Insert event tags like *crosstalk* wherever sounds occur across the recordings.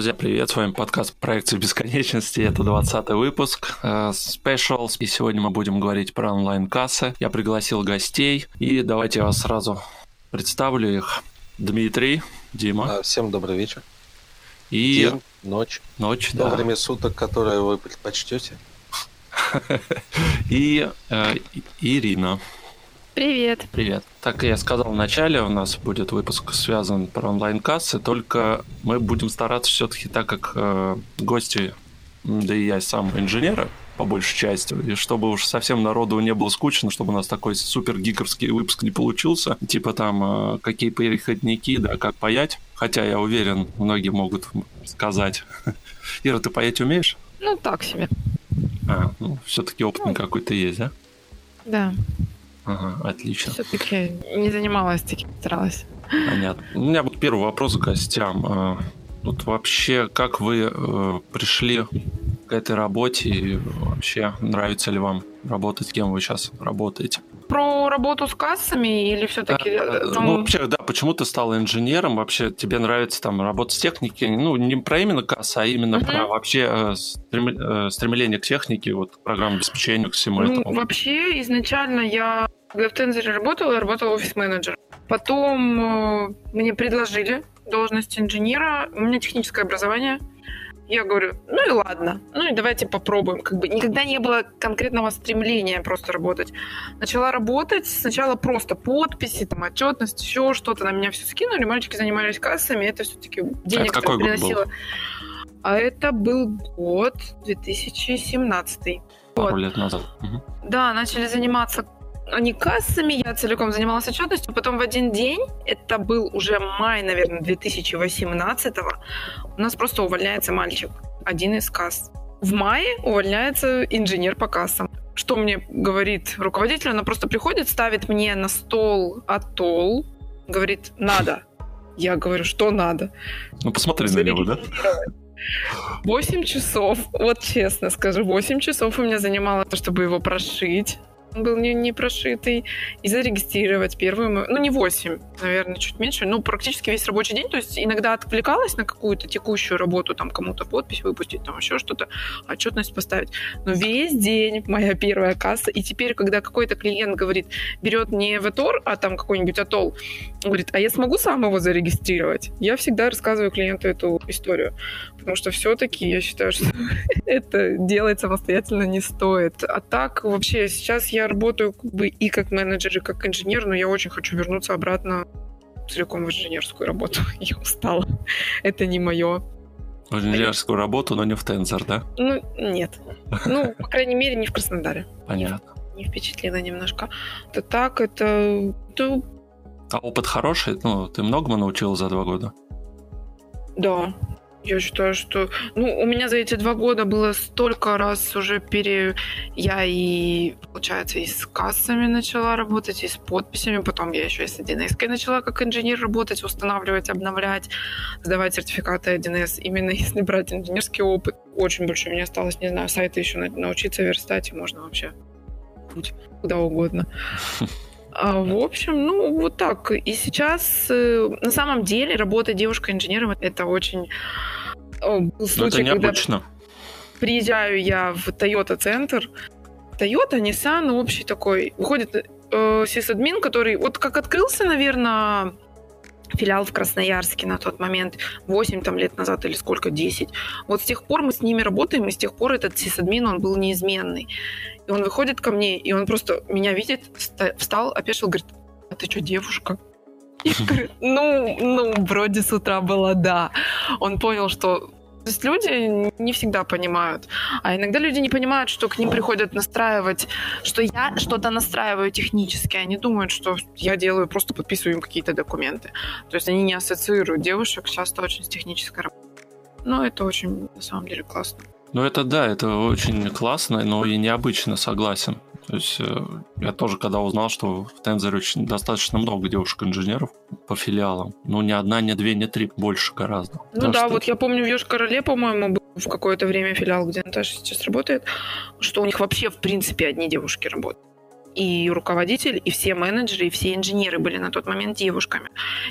привет, с вами подкаст «Проекции бесконечности», это 20 выпуск, спешл, и сегодня мы будем говорить про онлайн-кассы. Я пригласил гостей, и давайте я вас сразу представлю их. Дмитрий, Дима. Всем добрый вечер. И... День, ночь. Ночь, То да. время суток, которое вы предпочтете. *laughs* И э, Ирина. Привет. Привет. Так я сказал в начале, у нас будет выпуск связан про онлайн-кассы, только мы будем стараться все-таки, так как э, гости, да и я сам инженеры, по большей части, и чтобы уж совсем народу не было скучно, чтобы у нас такой супер гиковский выпуск не получился, типа там э, какие переходники, да, как паять, хотя я уверен, многие могут сказать. *laughs* Ира, ты паять умеешь? Ну, так себе. А, ну, все-таки опыт ну, какой-то есть, да? Да. Ага, отлично. Все-таки не занималась таким, старалась. Понятно. У меня будет первый вопрос к гостям. Вот вообще, как вы э, пришли к этой работе и вообще нравится ли вам работать, кем вы сейчас работаете? Про работу с кассами или все-таки... А, там... Ну, вообще, да, почему ты стал инженером? Вообще, тебе нравится там работа с техникой? Ну, не про именно касса, а именно uh-huh. про вообще стрем... стремление к технике, вот, к программному обеспечению, к всему ну, этому. Вообще, изначально я, когда в Тензоре работала, я работала офис-менеджер. Потом э, мне предложили должность инженера. У меня техническое образование. Я говорю, ну и ладно, ну и давайте попробуем. Как бы никогда не было конкретного стремления просто работать. Начала работать, сначала просто подписи, там, отчетность, еще что-то. На меня все скинули, мальчики занимались кассами, это все-таки денег это приносило. А это был год 2017. Пару вот. лет назад. Угу. Да, начали заниматься они кассами, я целиком занималась отчетностью. Потом в один день, это был уже май, наверное, 2018 у нас просто увольняется мальчик, один из касс. В мае увольняется инженер по кассам. Что мне говорит руководитель? Она просто приходит, ставит мне на стол атолл, говорит, надо. Я говорю, что надо? Ну, посмотри на него, да? 8 часов, вот честно скажу, 8 часов у меня занимало то, чтобы его прошить, он был не, не прошитый, и зарегистрировать первую, ну не 8, наверное, чуть меньше, но практически весь рабочий день, то есть иногда отвлекалась на какую-то текущую работу, там кому-то подпись выпустить, там еще что-то, отчетность поставить, но весь день моя первая касса, и теперь, когда какой-то клиент говорит, берет не Ватор, а там какой-нибудь атолл, говорит, а я смогу сам его зарегистрировать? Я всегда рассказываю клиенту эту историю, потому что все-таки я считаю, что *laughs* это делать самостоятельно не стоит. А так вообще сейчас я работаю как бы и как менеджер, и как инженер, но я очень хочу вернуться обратно целиком в инженерскую работу. *laughs* Я устала. Это не мое. В инженерскую работу, но не в Тензор, да? Ну, нет. Ну, по крайней мере, не в Краснодаре. Понятно. Не впечатлила немножко. Это так, это... это... А опыт хороший? Ну, ты многому научил за два года? Да, я считаю, что... Ну, у меня за эти два года было столько раз уже пере... Я и, получается, и с кассами начала работать, и с подписями. Потом я еще и с 1С начала как инженер работать, устанавливать, обновлять, сдавать сертификаты 1С. Именно *laughs* если брать инженерский опыт, очень большой. Мне осталось, не знаю, сайты еще научиться верстать, и можно вообще путь куда угодно. *laughs* А, в общем, ну, вот так. И сейчас, э, на самом деле, работа девушкой-инженером — это очень... Был случай, это необычно. приезжаю я в Toyota-центр, Toyota, Nissan, общий такой, выходит э, сисадмин, который вот как открылся, наверное, филиал в Красноярске на тот момент, 8 там, лет назад или сколько, 10. Вот с тех пор мы с ними работаем, и с тех пор этот сисадмин, он был неизменный. И он выходит ко мне, и он просто меня видит, встал, опешил, говорит, а ты что, девушка? Я говорю, ну, ну, вроде с утра было да. Он понял, что то есть люди не всегда понимают. А иногда люди не понимают, что к ним приходят настраивать, что я что-то настраиваю технически. Они думают, что я делаю, просто подписываю им какие-то документы. То есть они не ассоциируют девушек часто очень с технической работой. Но это очень, на самом деле, классно. Ну это да, это очень классно, но и необычно, согласен. То есть э, я тоже, когда узнал, что в Тензоре очень достаточно много девушек-инженеров по филиалам, ну ни одна, ни две, ни три, больше гораздо. Ну да, что... вот я помню в Йошкар-Оле, по-моему, был в какое-то время филиал, где Наташа сейчас работает, что у них вообще в принципе одни девушки работают и руководитель, и все менеджеры, и все инженеры были на тот момент девушками.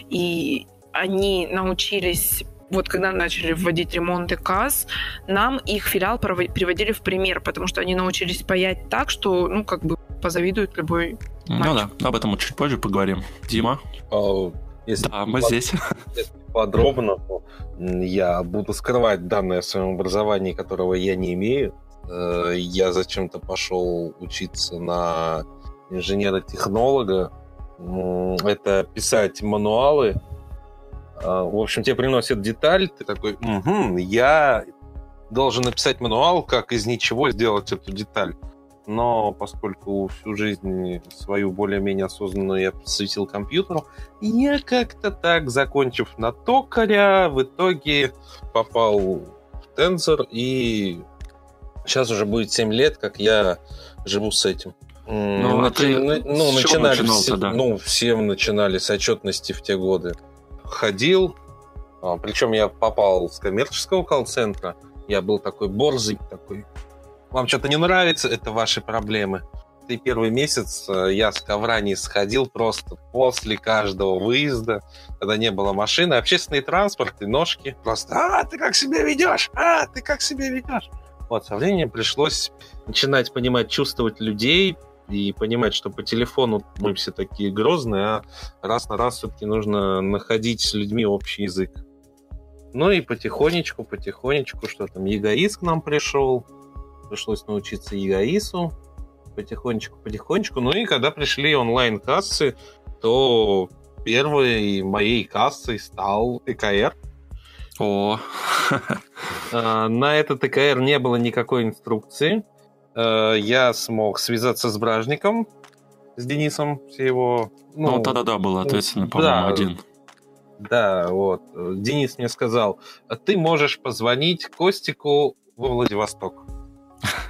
И они научились вот когда начали вводить ремонты касс, нам их филиал приводили в пример, потому что они научились паять так, что, ну, как бы позавидует любой матч. Ну да, об этом мы чуть позже поговорим. Дима? А, если да, мы здесь. Подробно, то я буду скрывать данные о своем образовании, которого я не имею. Э, я зачем-то пошел учиться на инженера-технолога. Это писать мануалы. А, в общем, тебе приносят деталь, ты такой, угу, я должен написать мануал, как из ничего сделать эту деталь но поскольку всю жизнь свою более-менее осознанную я посвятил компьютеру, я как-то так, закончив на токаря, в итоге попал в Tensor, и сейчас уже будет 7 лет, как я живу с этим. Ну, а ты ну, начинали все, да? ну, все начинали с отчетности в те годы. Ходил, а, причем я попал с коммерческого колл-центра, я был такой борзый, такой вам что-то не нравится, это ваши проблемы. И первый месяц э, я с ковра не сходил просто после каждого выезда, когда не было машины, общественный транспорт и ножки. Просто «А, ты как себя ведешь? А, ты как себя ведешь?» Вот, со временем пришлось начинать понимать, чувствовать людей, и понимать, что по телефону мы все такие грозные, а раз на раз все-таки нужно находить с людьми общий язык. Ну и потихонечку, потихонечку, что там, эгоист к нам пришел, пришлось научиться ЕГАИСу потихонечку-потихонечку. Ну и когда пришли онлайн-кассы, то первой моей кассой стал ТКР. О. А, на этот ТКР не было никакой инструкции. А, я смог связаться с бражником, с Денисом, все его... Ну, ну тогда да, был ответственно, по-моему, да, один. Да, вот. Денис мне сказал, ты можешь позвонить Костику во Владивосток.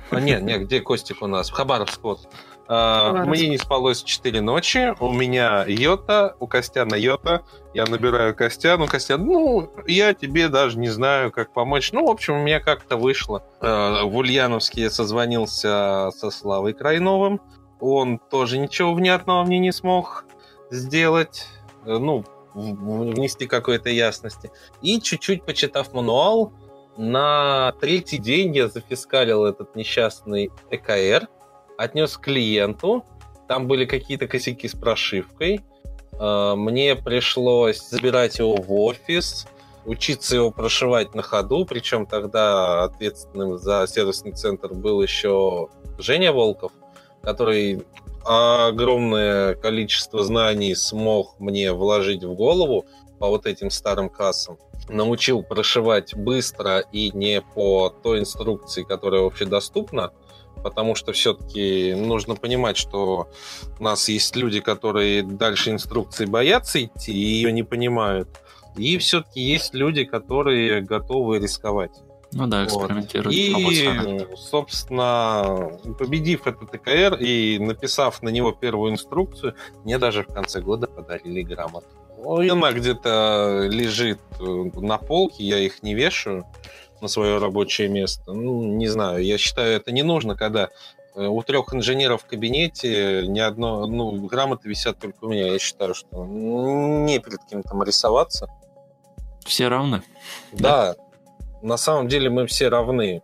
А, нет, нет, где Костик у нас? В Хабаровск, вот. А, мне не спалось 4 ночи, у меня Йота, у Костяна Йота, я набираю Костяну, Костян, ну, я тебе даже не знаю, как помочь. Ну, в общем, у меня как-то вышло. А, в Ульяновске я созвонился со Славой Крайновым, он тоже ничего внятного мне не смог сделать, ну, внести какой-то ясности. И чуть-чуть почитав мануал, на третий день я зафискалил этот несчастный ЭКР, отнес клиенту, там были какие-то косяки с прошивкой, а, мне пришлось забирать его в офис, учиться его прошивать на ходу, причем тогда ответственным за сервисный центр был еще Женя Волков, который огромное количество знаний смог мне вложить в голову по вот этим старым кассам. Научил прошивать быстро и не по той инструкции, которая вообще доступна, потому что все-таки нужно понимать, что у нас есть люди, которые дальше инструкции боятся идти и ее не понимают, и все-таки есть люди, которые готовы рисковать. Ну да, экспериментировать. Вот. И, собственно, победив этот ТКР и написав на него первую инструкцию, мне даже в конце года подарили грамоту. Она где-то лежит э, на полке, я их не вешаю на свое рабочее место. Ну, не знаю, я считаю, это не нужно, когда э, у трех инженеров в кабинете ни одно, ну, грамоты висят только у меня. Я считаю, что не перед кем там рисоваться. Все равны. Да, да, на самом деле мы все равны.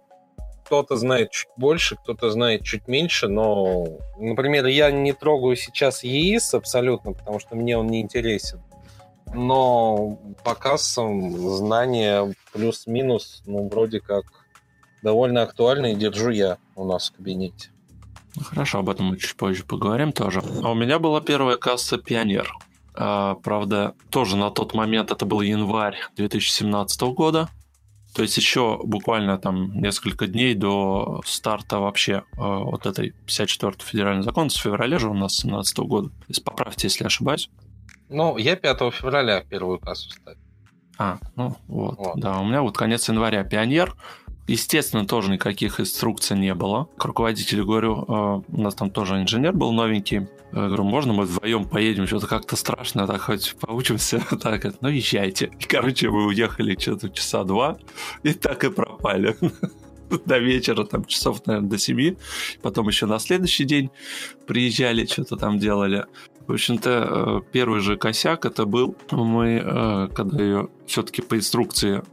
Кто-то знает чуть больше, кто-то знает чуть меньше, но, например, я не трогаю сейчас ЕИС абсолютно, потому что мне он не интересен но по кассам знания плюс-минус, ну, вроде как довольно актуальны и держу я у нас в кабинете. Ну, хорошо, об этом мы чуть позже поговорим тоже. А у меня была первая касса «Пионер». А, правда, тоже на тот момент это был январь 2017 года. То есть еще буквально там несколько дней до старта вообще э, вот этой 54-й федеральный закон с февраля же у нас 17 года. То есть поправьте, если ошибаюсь. Ну, я 5 февраля первую кассу ставил. А, ну вот, вот, да. У меня вот конец января пионер. Естественно, тоже никаких инструкций не было. К руководителю говорю, э, у нас там тоже инженер был новенький. Я говорю, можно мы вдвоем поедем, что-то как-то страшно, так хоть поучимся. *laughs* Так, ну езжайте. И, короче, мы уехали что-то часа два, и так и пропали. *laughs* до вечера, там часов, наверное, до семи. Потом еще на следующий день приезжали, что-то там делали. В общем-то, э, первый же косяк это был, мы, э, когда ее все-таки по инструкции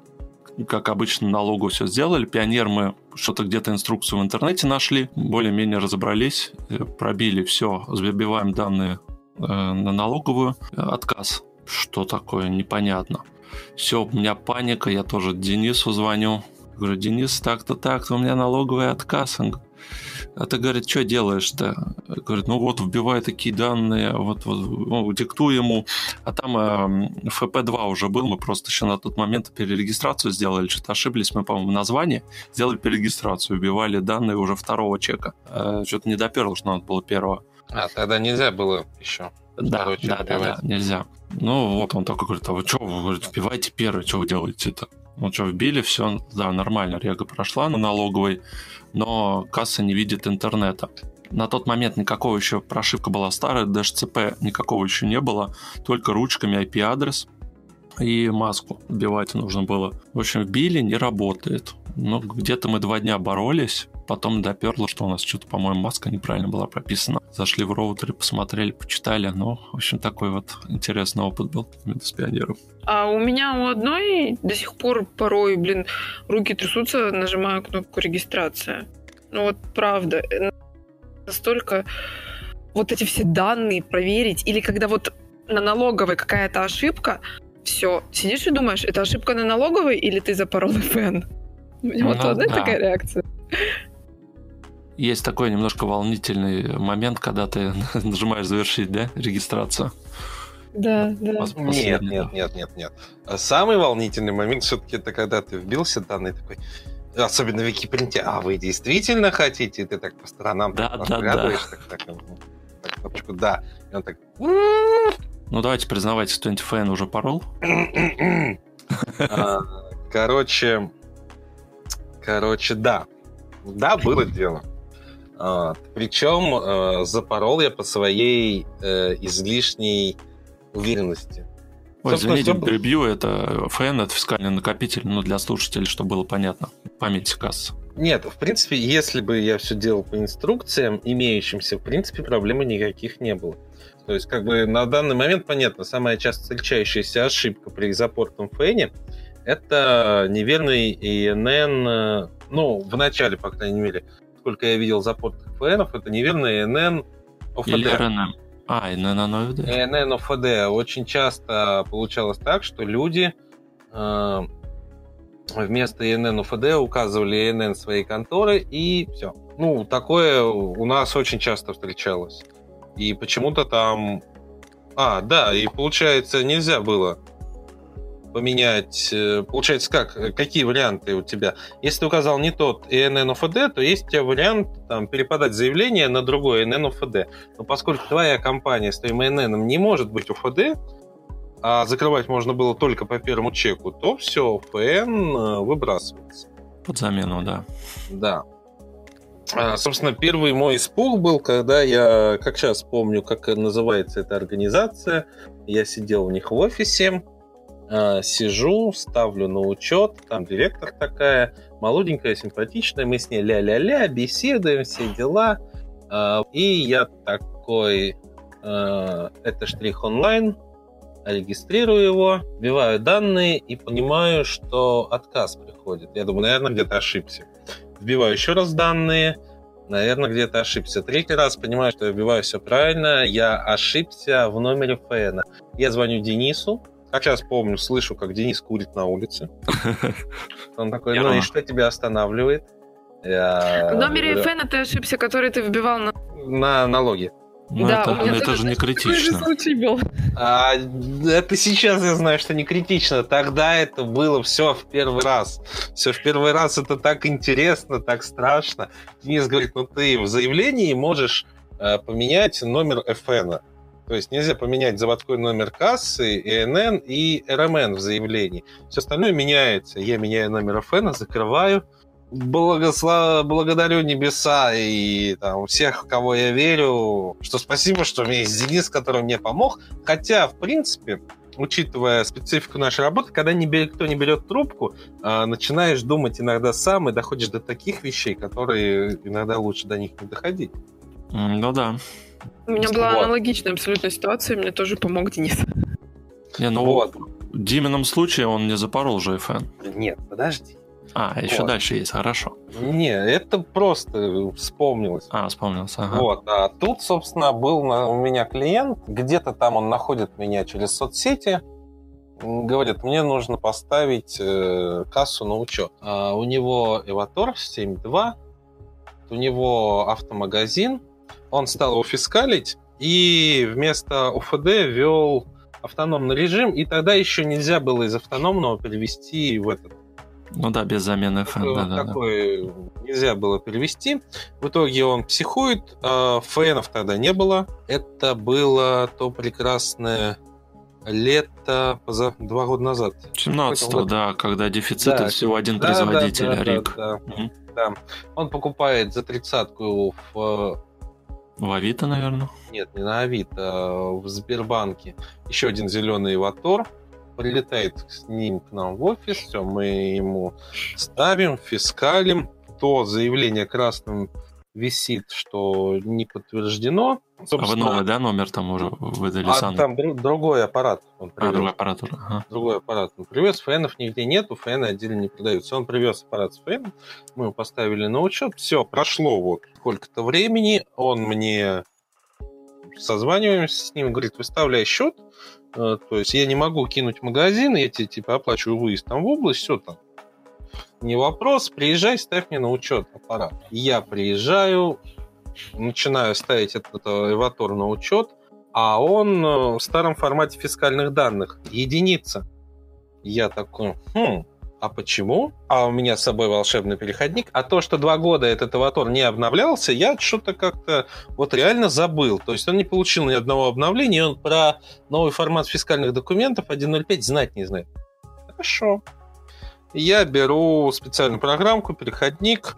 как обычно, налогу все сделали. Пионер мы что-то где-то инструкцию в интернете нашли, более-менее разобрались, э, пробили все, забиваем данные на налоговую. Отказ. Что такое? Непонятно. Все, у меня паника, я тоже Денису звоню. Говорю, Денис, так-то так-то, у меня налоговый отказ. Он говорит, а ты, говорит, что делаешь-то? Говорит, ну вот, вбивай такие данные, вот, вот ну, диктуй ему. А там э, FP2 уже был, мы просто еще на тот момент перерегистрацию сделали, что-то ошиблись, мы, по-моему, название, сделали перерегистрацию, вбивали данные уже второго чека. Э, что-то не доперло, что надо было первого. А, тогда нельзя было еще. Да, да, да, да, нельзя. Ну, вот он такой говорит, а вы что, вы говорит, вбивайте первый, что вы делаете-то? Ну что, вбили, все, да, нормально, рега прошла на налоговой, но касса не видит интернета. На тот момент никакого еще прошивка была старая, DHCP никакого еще не было, только ручками IP-адрес и маску вбивать нужно было. В общем, вбили, не работает. Ну, где-то мы два дня боролись, потом доперло, что у нас что-то, по-моему, маска неправильно была прописана. Зашли в роутере, посмотрели, почитали. Ну, в общем, такой вот интересный опыт был с пионером. А у меня у одной до сих пор порой, блин, руки трясутся, нажимаю кнопку регистрация. Ну вот правда, настолько вот эти все данные проверить, или когда вот на налоговой какая-то ошибка, все, сидишь и думаешь, это ошибка на налоговой или ты запорол FN? У меня вот ну одна такая реакция. Есть такой немножко волнительный момент, когда ты *laughs* нажимаешь завершить, да, регистрацию. Да, да. Нет, нет, нет, нет, нет. Самый волнительный момент все-таки это когда ты вбился данные такой, особенно в Википринте, а вы действительно хотите? ты так по сторонам да, да, да. так, так, так, кнопочку «да». И он так... Ну, давайте признавайте, что антифэн уже порол. А, короче, короче, да. Да, было *laughs* дело. А, Причем э, запорол я по своей э, излишней уверенности. Ой, извините, все... перебью, это ФН, это фискальный накопитель, но для слушателей, чтобы было понятно, память кассы. Нет, в принципе, если бы я все делал по инструкциям, имеющимся, в принципе, проблемы никаких не было. То есть, как бы на данный момент понятно, самая часто встречающаяся ошибка при запортном фэне это неверный ИНН, ну, в начале, по крайней мере, сколько я видел запортных фэнов, это неверный ИНН ОФД. Или РНМ. А, ИНН ОФД. ИНН ОФД. Очень часто получалось так, что люди э, вместо ИНН ОФД указывали ИНН своей конторы, и все. Ну, такое у нас очень часто встречалось. И почему-то там... А, да, и получается, нельзя было поменять... Э, получается, как? Какие варианты у тебя? Если ты указал не тот ENN то есть у тебя вариант там, переподать заявление на другой ENN Но поскольку твоя компания с твоим ENN не может быть УФД, а закрывать можно было только по первому чеку, то все, ФН э, выбрасывается. Под замену, да. Да. А, собственно, первый мой испуг был, когда я, как сейчас помню, как называется эта организация, я сидел у них в офисе, сижу, ставлю на учет, там директор такая, молоденькая, симпатичная, мы с ней ля-ля-ля, беседуем, все дела, а, и я такой, это штрих онлайн, регистрирую его, вбиваю данные и понимаю, что отказ приходит. Я думаю, наверное, где-то ошибся вбиваю еще раз данные, наверное, где-то ошибся. Третий раз понимаю, что я вбиваю все правильно, я ошибся в номере ФН. Я звоню Денису, как сейчас помню, слышу, как Денис курит на улице. *laughs* Он такой, ну и что тебя останавливает? В номере ФН ты ошибся, который ты вбивал на... На налоги. Ну, да, это, ну, это же не критично. случай был. А, это сейчас я знаю, что не критично. Тогда это было все в первый раз. Все в первый раз это так интересно, так страшно. Денис говорит, ну ты в заявлении можешь э, поменять номер FN. То есть нельзя поменять заводской номер кассы, ИНН и РМН в заявлении. Все остальное меняется. Я меняю номер FN, закрываю, благослов... благодарю небеса и там, всех, кого я верю, что спасибо, что у меня есть Денис, который мне помог. Хотя, в принципе, учитывая специфику нашей работы, когда не берет, кто не берет трубку, э, начинаешь думать иногда сам и доходишь до таких вещей, которые иногда лучше до них не доходить. Ну да. У меня была вот. аналогичная абсолютно ситуация, мне тоже помог Денис. Не, ну вот. в Димином случае он не запорол же FN. Нет, подожди. А, еще вот. дальше есть, хорошо. Не, это просто вспомнилось. А, вспомнилось, ага. Вот, а тут, собственно, был на, у меня клиент, где-то там он находит меня через соцсети, говорит, мне нужно поставить э, кассу на учет. А у него Эватор 7.2, у него автомагазин, он стал его фискалить, и вместо УФД вел автономный режим, и тогда еще нельзя было из автономного перевести в этот ну да, без замены FN. Да, да, такой да. нельзя было перевести. В итоге он психует. А фенов тогда не было. Это было то прекрасное лето поза... два года назад. 17 да, когда дефицит да, всего один да, производитель, да, да, РИК. Да, да, угу. да. Он покупает за тридцатку в... В Авито, наверное? Нет, не на Авито, а в Сбербанке. Еще один зеленый Ватор прилетает с ним к нам в офис, все, мы ему ставим, фискалим, то заявление красным висит, что не подтверждено. Собственно, а вы новый, да, номер там уже выдали а сам? там друг, другой аппарат он привез. А, другой аппарат ага. Другой аппарат он привез, фенов нигде нету, фены отдельно не продаются. Он привез аппарат с феном, мы его поставили на учет, все, прошло вот сколько-то времени, он мне созваниваемся с ним, говорит, выставляй счет, э, то есть я не могу кинуть магазин, я тебе типа оплачиваю выезд там в область, все там. Не вопрос, приезжай, ставь мне на учет аппарат. Я приезжаю, начинаю ставить этот эватор на учет, а он э, в старом формате фискальных данных. Единица. Я такой, хм, а почему? А у меня с собой волшебный переходник. А то, что два года этот аватар не обновлялся, я что-то как-то вот реально забыл. То есть он не получил ни одного обновления, он про новый формат фискальных документов 1.05 знать не знает. Хорошо. Я беру специальную программку, переходник,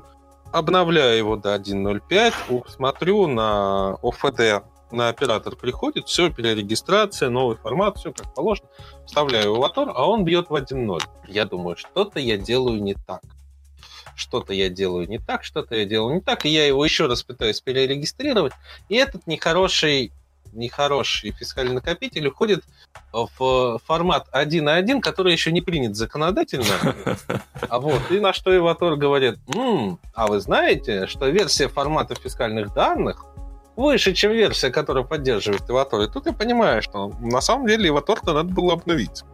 обновляю его до 1.05, смотрю на ОФД на оператор приходит, все, перерегистрация, новый формат, все как положено. Вставляю аватар, а он бьет в 1.0. Я думаю, что-то я делаю не так. Что-то я делаю не так, что-то я делаю не так, и я его еще раз пытаюсь перерегистрировать. И этот нехороший нехороший фискальный накопитель уходит в формат 1.1, который еще не принят законодательно. А вот, и на что Иватор говорит, М, а вы знаете, что версия формата фискальных данных выше, чем версия, которая поддерживает Иватор. И тут я понимаю, что на самом деле Иватор-то надо было обновить.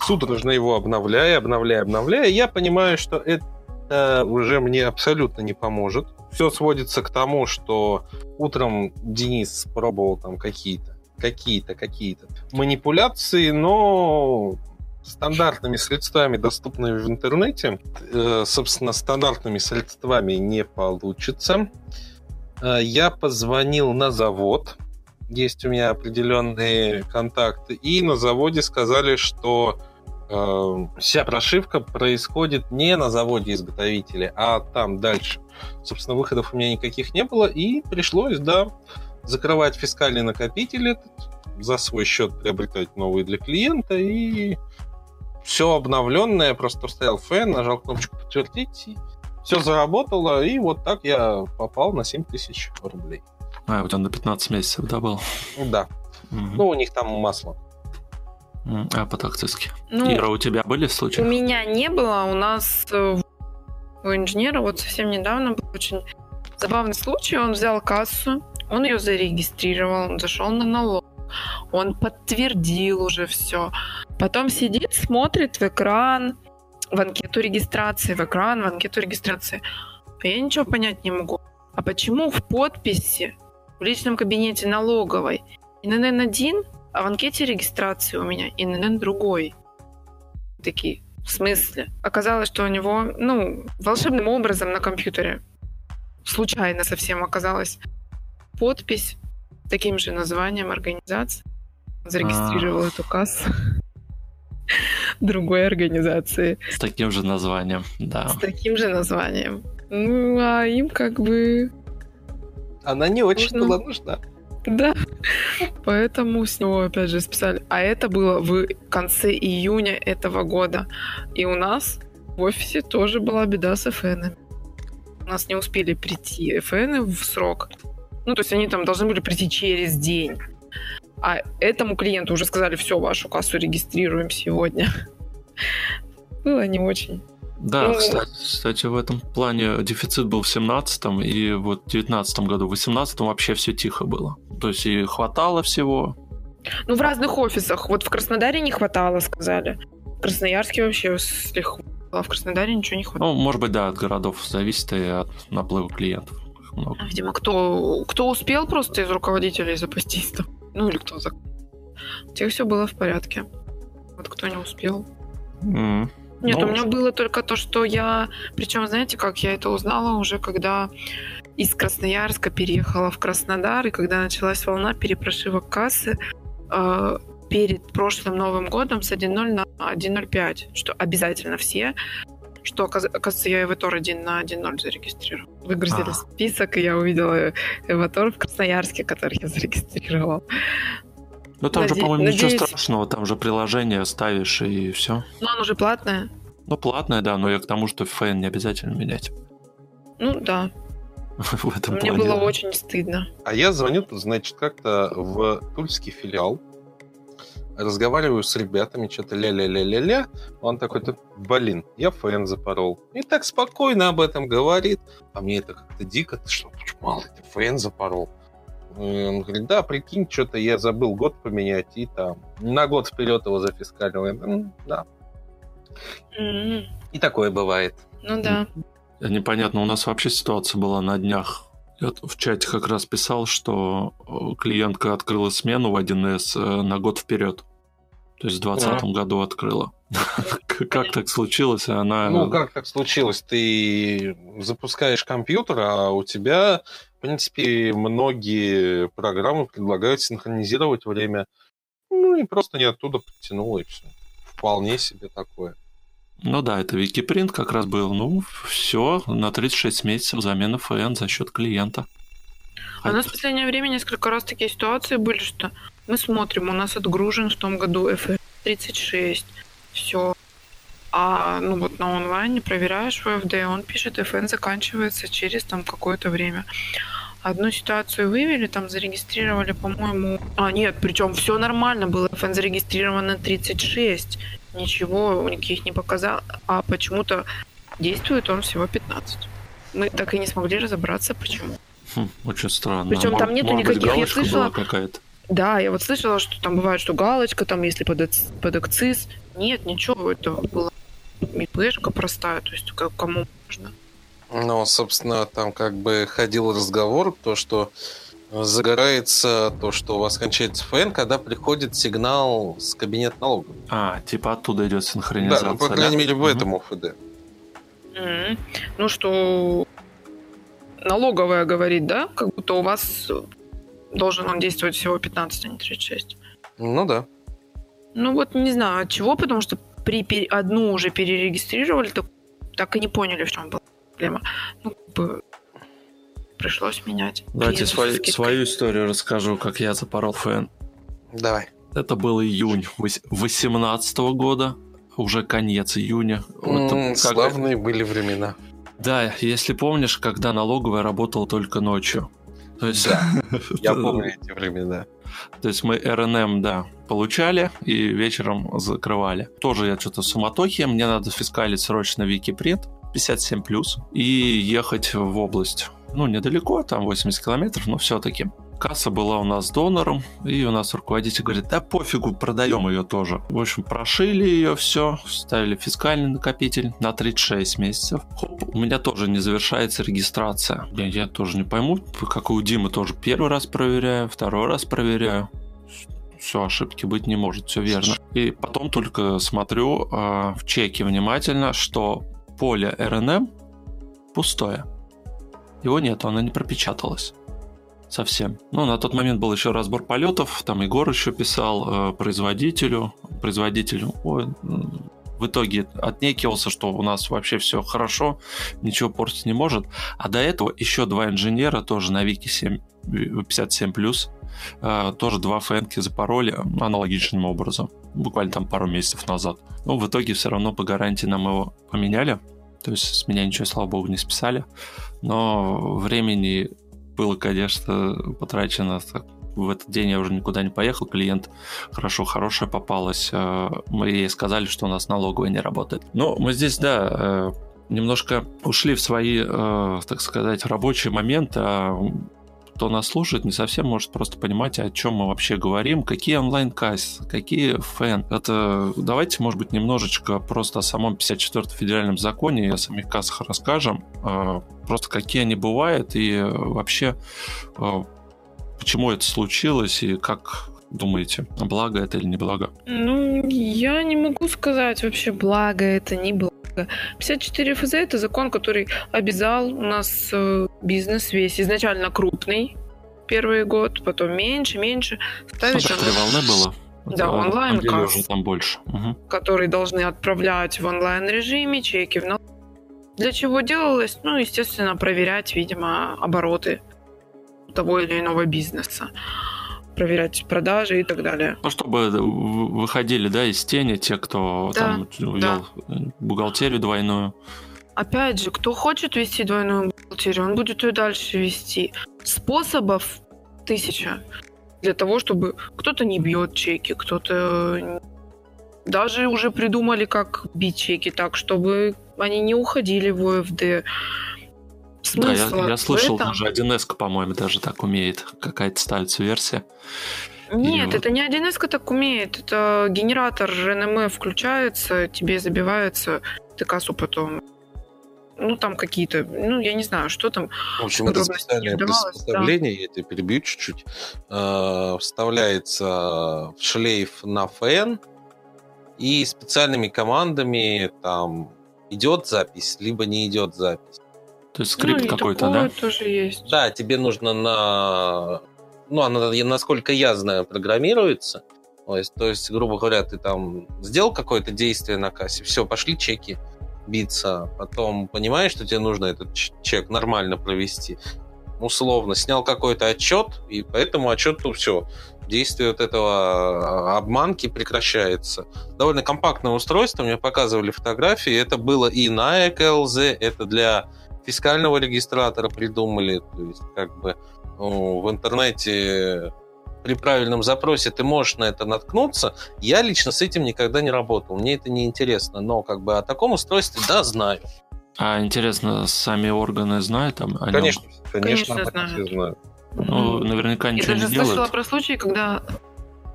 Судорожно его обновляя, обновляя, обновляя, я понимаю, что это уже мне абсолютно не поможет. Все сводится к тому, что утром Денис пробовал там какие-то, какие-то, какие-то манипуляции, но стандартными средствами, доступными в интернете, э, собственно, стандартными средствами не получится. Э, я позвонил на завод, есть у меня определенные контакты, и на заводе сказали, что вся прошивка происходит не на заводе изготовителя, а там дальше. Собственно, выходов у меня никаких не было, и пришлось, да, закрывать фискальный накопитель этот, за свой счет приобретать новые для клиента, и все обновленное, просто вставил фэн, нажал кнопочку подтвердить, и все заработало, и вот так я попал на 7 тысяч рублей. А, у тебя на 15 месяцев, да, был? Да. Угу. Ну, у них там масло. А, по-тактически. Ну, Ира, у тебя были случаи? У меня не было, у нас э, у инженера вот совсем недавно был очень забавный случай. Он взял кассу, он ее зарегистрировал, он зашел на налог, он подтвердил уже все. Потом сидит, смотрит в экран, в анкету регистрации, в экран, в анкету регистрации. А я ничего понять не могу. А почему в подписи в личном кабинете налоговой ИНН один, а в анкете регистрации у меня ИНН другой? Такие, в смысле? Оказалось, что у него, ну, волшебным образом на компьютере случайно совсем оказалась подпись таким же названием организации. Зарегистрировал а. эту кассу *laughs* другой организации. С таким же названием, да. С таким же названием. Ну, а им как бы... Она не очень Нужно... была нужна. *laughs* Да. Поэтому с него опять же списали. А это было в конце июня этого года. И у нас в офисе тоже была беда с FN. У нас не успели прийти FN в срок. Ну, то есть они там должны были прийти через день. А этому клиенту уже сказали, все, вашу кассу регистрируем сегодня. *laughs* Было не очень. Да, ну, кстати, кстати, в этом плане дефицит был в 17-м, и вот в 19 году, в 18-м вообще все тихо было. То есть и хватало всего. Ну, в разных офисах. Вот в Краснодаре не хватало, сказали. В Красноярске вообще слегка. А в Краснодаре ничего не хватало. Ну, может быть, да, от городов зависит и от наплыва клиентов. Много. Видимо, кто, кто успел просто из руководителей запастись там. Ну, или кто за... У тех все было в порядке. Вот кто не успел. Mm. Нет, ну, у меня было только то, что я... Причем, знаете, как я это узнала уже, когда из Красноярска переехала в Краснодар, и когда началась волна перепрошивок кассы, э, перед прошлым Новым годом с 1.0 на 1.05, что обязательно все, что, оказывается, я Эватор 1 на 1.0 зарегистрировал. Выгрузили а. список, и я увидела Эватор в Красноярске, который я зарегистрировал. Ну там Наде... же, по-моему, Надеюсь... ничего страшного, там же приложение ставишь и все. Ну, оно же платное. Ну, платное, да, но я к тому, что фэн не обязательно менять. Ну, да. *laughs* в этом Мне плане. было очень стыдно. А я звоню, значит, как-то в тульский филиал, разговариваю с ребятами, что-то ля-ля-ля-ля-ля. Он такой, блин, я фэн запорол. И так спокойно об этом говорит. А мне это как-то дико, ты что, мало, ты фэн запорол. Он говорит, да, прикинь, что-то я забыл год поменять, и там на год вперед его зафискалил. Я, да. Mm-hmm. И такое бывает. Ну да. Непонятно, у нас вообще ситуация была на днях. Я в чате как раз писал, что э, клиентка открыла смену в 1С э, на год вперед. То есть в 2020 да. году открыла. *laughs* Как так случилось? Она... Ну, как так случилось? Ты запускаешь компьютер, а у тебя принципе, многие программы предлагают синхронизировать время. Ну и просто не оттуда подтянуло, и все. Вполне себе такое. Ну да, это Википринт как раз был. Ну, все, на 36 месяцев замена ФН за счет клиента. А у нас в последнее время несколько раз такие ситуации были, что мы смотрим, у нас отгружен в том году FR36, все. А ну вот на онлайне проверяешь ВФД, он пишет, FN заканчивается через там какое-то время. Одну ситуацию вывели, там зарегистрировали, по-моему... А, нет, причем все нормально было. FN зарегистрировано 36. Ничего никаких не показал. А почему-то действует он всего 15. Мы так и не смогли разобраться, почему. Хм, очень странно. Причем там нету никаких, быть, я слышала... какая-то. Да, я вот слышала, что там бывает, что галочка, там, если под, под акциз. Нет, ничего, это было мипешка простая, то есть кому можно. Ну, собственно, там как бы ходил разговор, то, что загорается то, что у вас кончается ФН, когда приходит сигнал с кабинета налогов. А, типа оттуда идет синхронизация. Да, ну, по крайней да? мере, в mm-hmm. этом ОФД. Mm-hmm. Ну, что налоговая говорит, да? Как будто у вас должен он действовать всего 15, а не 36. Ну да. Ну вот не знаю от чего, потому что при одну уже перерегистрировали, так, так и не поняли, в чем была проблема. Ну, как бы пришлось менять. Давайте свою, свою историю расскажу, как я запорол фэн. Давай. Это был июнь 2018 года, уже конец июня. Mm, вот, славные как... были времена. Да, если помнишь, когда налоговая работала только ночью. То есть... Да, *laughs* я помню эти времена. То есть мы РНМ, да, получали и вечером закрывали. Тоже я что-то суматохи, мне надо фискалить срочно Википринт 57+, и ехать в область. Ну, недалеко, там 80 километров, но все-таки. Касса была у нас донором, и у нас руководитель говорит, да пофигу, продаем ее тоже. В общем, прошили ее все, ставили фискальный накопитель на 36 месяцев. Хоп, у меня тоже не завершается регистрация. Я, я тоже не пойму, как и у Димы тоже первый раз проверяю, второй раз проверяю все, ошибки быть не может, все верно. И потом только смотрю э, в чеке внимательно, что поле RNM пустое. Его нет, оно не пропечаталось совсем. Ну, на тот момент был еще разбор полетов, там Егор еще писал э, производителю, производителю, ой, в итоге отнекивался, что у нас вообще все хорошо, ничего портить не может. А до этого еще два инженера, тоже на Вики 7, 57+, э, тоже два фэнки запороли аналогичным образом, буквально там пару месяцев назад. Но в итоге все равно по гарантии нам его поменяли, то есть с меня ничего, слава богу, не списали, но времени было, конечно, потрачено так, в этот день я уже никуда не поехал, клиент хорошо, хорошая попалась. Э, мы ей сказали, что у нас налоговая не работает. Но мы здесь, да, э, немножко ушли в свои, э, так сказать, рабочие моменты, а кто нас слушает, не совсем может просто понимать, о чем мы вообще говорим, какие онлайн-кассы, какие фэн. Это давайте, может быть, немножечко просто о самом 54 федеральном законе и о самих кассах расскажем. Просто какие они бывают и вообще Почему это случилось и как думаете, благо это или не благо? Ну, я не могу сказать вообще, благо это, не благо. 54 ФЗ – это закон, который обязал у нас э, бизнес весь изначально крупный, первый год, потом меньше, меньше. Ставить Смотри, три волны было. Да, онлайн касс, там больше. Угу. которые должны отправлять в онлайн режиме чеки в налог. Для чего делалось? Ну, естественно, проверять, видимо, обороты того или иного бизнеса проверять продажи и так далее. Ну, чтобы выходили, да, из тени те, кто да, там вел да. бухгалтерию двойную. Опять же, кто хочет вести двойную бухгалтерию, он будет ее дальше вести. Способов тысяча для того, чтобы кто-то не бьет чеки, кто-то даже уже придумали, как бить чеки так, чтобы они не уходили в ОФД. Смысл да, я, я слышал, этом... даже 1С, по-моему, даже так умеет. Какая-то ставится версия. Нет, и... это не 1С так умеет. Это генератор РНМ включается, тебе забивается, ты кассу потом ну, там какие-то, ну, я не знаю, что там. В общем, это специальное приспособление, да. я тебя перебью чуть-чуть, э, вставляется в шлейф на фэн, и специальными командами там идет запись, либо не идет запись. То есть скрипт ну, какой-то, да? тоже есть. Да, тебе нужно на... Ну, она, насколько я знаю, программируется. То есть, то есть, грубо говоря, ты там сделал какое-то действие на кассе, все, пошли чеки биться. Потом понимаешь, что тебе нужно этот чек нормально провести. Условно, снял какой-то отчет, и по этому отчету все. Действие вот этого а, обманки прекращается. Довольно компактное устройство, мне показывали фотографии. Это было и на ЭКЛЗ, это для фискального регистратора придумали, то есть как бы ну, в интернете при правильном запросе ты можешь на это наткнуться. Я лично с этим никогда не работал, мне это не интересно, но как бы о таком устройстве да знаю. А интересно, сами органы знают там? О конечно, нем? конечно, конечно знают. знают. Ну, наверняка ничего Я не делают. Я слышала про случаи, когда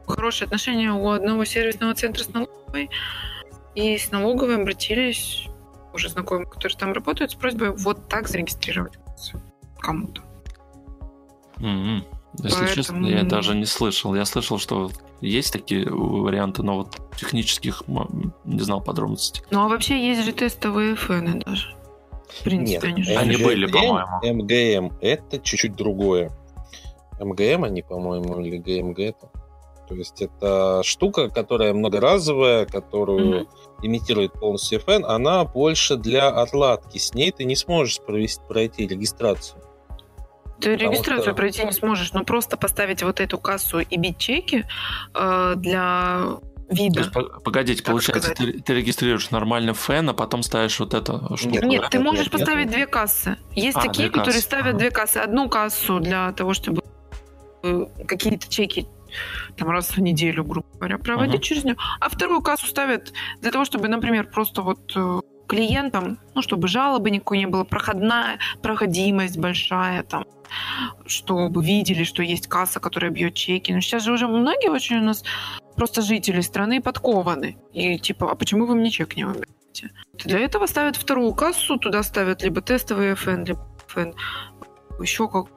хорошие отношения у одного сервисного центра с налоговой, и с налоговой обратились уже знакомые, которые там работают, с просьбой вот так зарегистрировать кому-то. Mm-hmm. Если Поэтому... честно, я даже не слышал. Я слышал, что есть такие варианты, но вот технических не знал подробностей. Ну а вообще есть же тестовые фэны даже. В принципе, Нет, они, же... они были, по-моему. МГМ это чуть-чуть другое. МГМ они, по-моему, или ГМГ это. То есть это штука, которая многоразовая, которую mm-hmm. имитирует полностью FN, она больше для отладки. С ней ты не сможешь провести, пройти регистрацию. Ты регистрацию что... пройти не сможешь, но просто поставить вот эту кассу и бить чеки э, для вида. То есть, погодите, получается, ты, ты регистрируешь нормально фэн, а потом ставишь вот это штуку? Нет, нет ты можешь нет, поставить нет. две кассы. Есть а, такие, которые кассы. ставят ага. две кассы. Одну кассу для того, чтобы э, какие-то чеки там раз в неделю, грубо говоря, проводить uh-huh. через нее, а вторую кассу ставят для того, чтобы, например, просто вот э, клиентам, ну, чтобы жалобы никакой не было, проходная, проходимость большая, там, чтобы видели, что есть касса, которая бьет чеки. Но сейчас же уже многие очень у нас просто жители страны подкованы. И типа, а почему вы мне чек не выбираете? Для этого ставят вторую кассу, туда ставят либо тестовый FN, либо FN, еще как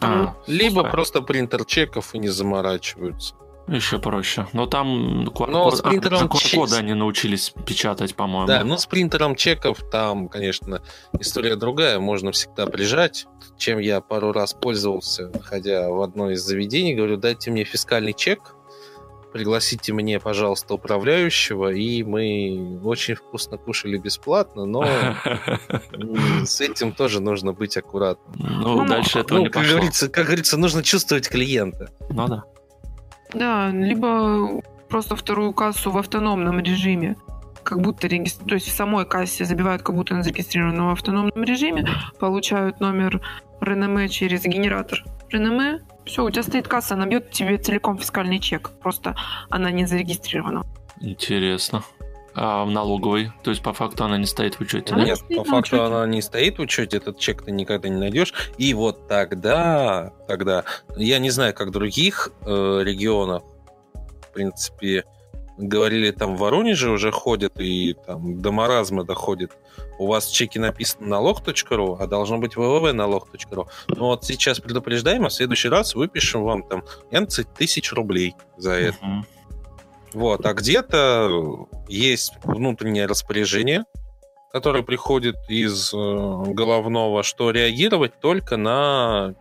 а, либо а. просто принтер чеков и не заморачиваются. Еще проще. Но там QR, Но с принтером QR-коды они научились печатать, по-моему. Да, но с принтером чеков там, конечно, история другая. Можно всегда прижать. Чем я пару раз пользовался, ходя в одно из заведений, говорю, дайте мне фискальный чек, пригласите мне, пожалуйста, управляющего, и мы очень вкусно кушали бесплатно, но *laughs* с этим тоже нужно быть аккуратным. Ну, дальше этого ну, не как говорится, как говорится, нужно чувствовать клиента. Ну да. Да, либо просто вторую кассу в автономном режиме как будто регистр... то есть в самой кассе забивают, как будто он зарегистрирован в автономном режиме, получают номер реноме через генератор реноме. Все, у тебя стоит касса, она бьет тебе целиком фискальный чек. Просто она не зарегистрирована. Интересно. А в налоговой? То есть, по факту она не стоит в учете, да? Нет, по факту учете. она не стоит в учете, этот чек ты никогда не найдешь. И вот тогда, тогда, я не знаю, как в других э, регионах, в принципе, говорили, там в Воронеже уже ходят и там до маразма доходит. У вас в чеке написано налог.ру, а должно быть www.налог.ру. Ну вот сейчас предупреждаем, а в следующий раз выпишем вам там 11 тысяч рублей за это. Uh-huh. Вот, а где-то есть внутреннее распоряжение, которое приходит из э, головного, что реагировать только на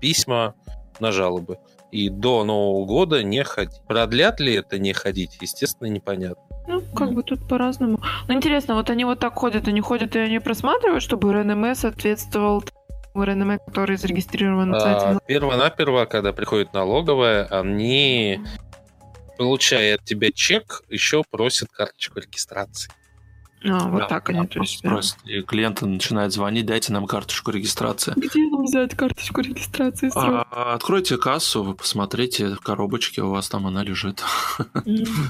письма на жалобы и до Нового года не ходить. Продлят ли это не ходить, естественно, непонятно. Ну, как бы тут по-разному. Но интересно, вот они вот так ходят, они ходят и они просматривают, чтобы РНМ соответствовал РНМ, который зарегистрирован на сайте. А, перво-наперво, когда приходит налоговая, они, получая от тебя чек, еще просят карточку регистрации. А, вот да, так они, то есть... Просят, и клиенты начинают звонить, дайте нам карточку регистрации. Где нам взять карточку регистрации? А, откройте кассу, вы посмотрите в коробочке, у вас там она лежит.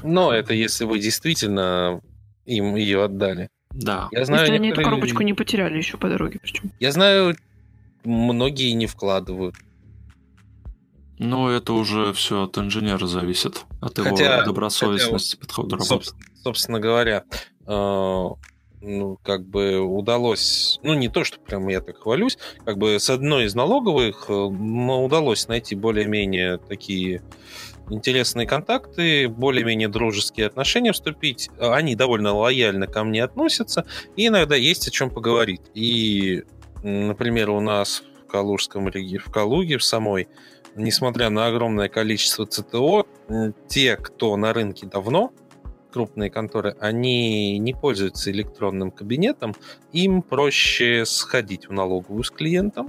Но это если вы действительно им ее отдали. Да. Я знаю, если они эту коробочку не потеряли еще по дороге, причем. Я знаю, многие не вкладывают. Ну, это уже все от инженера зависит, от хотя, его добросовестности хотя, подхода работы. Собственно говоря, э, ну, как бы удалось, ну, не то, что прям я так хвалюсь, как бы с одной из налоговых э, удалось найти более-менее такие интересные контакты, более-менее дружеские отношения вступить. Они довольно лояльно ко мне относятся, и иногда есть о чем поговорить. И, например, у нас в Калужском регионе, в Калуге, в самой, несмотря на огромное количество ЦТО, те, кто на рынке давно, крупные конторы, они не пользуются электронным кабинетом, им проще сходить в налоговую с клиентом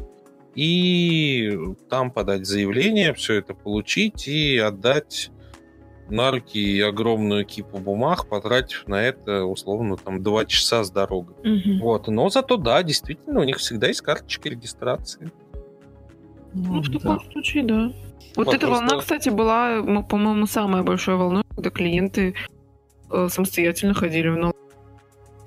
и там подать заявление, все это получить и отдать на руки огромную кипу бумаг, потратив на это условно там два часа с дорогой. Угу. Вот. Но зато да, действительно, у них всегда есть карточка регистрации. Ну, в таком да. случае, да. Вот, вот эта просто... волна, кстати, была, по-моему, самая большая волна, когда клиенты самостоятельно ходили в налог.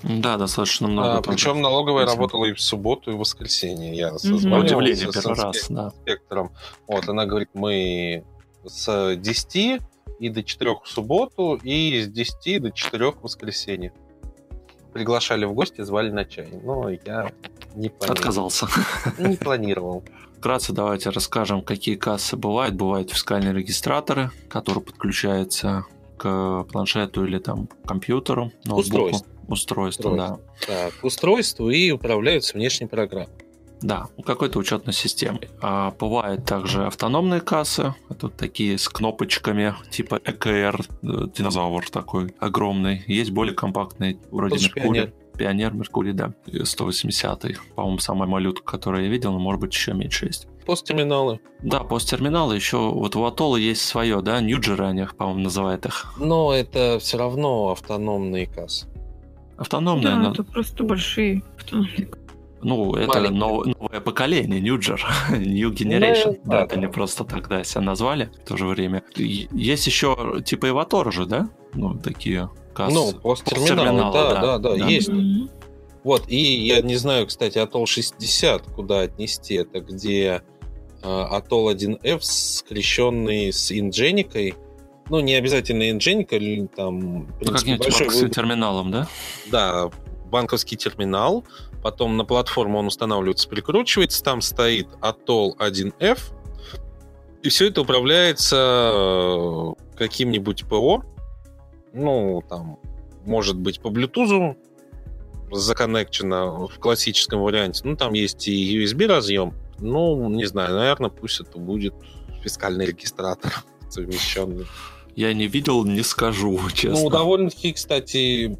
Да, достаточно много. А, причем налоговая Этим. работала и в субботу, и в воскресенье. Я угу. Удивление, первый с раз, да. инспектором. Вот, она говорит, мы с 10 и до 4 в субботу, и с 10 до 4 в воскресенье. Приглашали в гости, звали на чай. Но я не планировал. Отказался. Не планировал. Вкратце давайте расскажем, какие кассы бывают. Бывают фискальные регистраторы, которые подключаются к планшету или там компьютеру, ноутбуку. Устройство. Устройство, да. Так, устройству и управляются внешней программой. Да, какой-то учетной системой. А бывают также автономные кассы, это такие с кнопочками, типа ЭКР, э, динозавр такой огромный. Есть более компактные, вроде Меркурий. Пионер Меркурий, да, 180-й. По-моему, самая малютка, которую я видел, но может быть еще меньше есть. Посттерминалы. Да, посттерминалы. Еще вот у Атолла есть свое, да, Ньюджеры они, по-моему, называют их. Но это все равно автономные кассы. Автономные, да, но... это просто большие автономные ну, это нов, новое поколение, Ньюджер, *laughs* New Generation. Ну, да, да, это да. не просто так, да, себя назвали в то же время. Есть еще типа Эватор же, да? Ну, такие кассы. Ну, посттерминалы, да, да, да, да, да, есть. Mm-hmm. Вот, и я не знаю, кстати, Атол 60 куда отнести. Это где Атол 1F, скрещенный с Инженикой. Ну, не обязательно Инженика, там... Ну, как-нибудь большой с терминалом, да? Да, банковский терминал, потом на платформу он устанавливается, прикручивается, там стоит Атол 1F, и все это управляется э, каким-нибудь ПО, ну, там, может быть, по Bluetooth законнекчено в классическом варианте. Ну, там есть и USB разъем. Ну, не знаю, наверное, пусть это будет фискальный регистратор *laughs* совмещенный. Я не видел, не скажу, *laughs* честно. Ну, довольно-таки, кстати,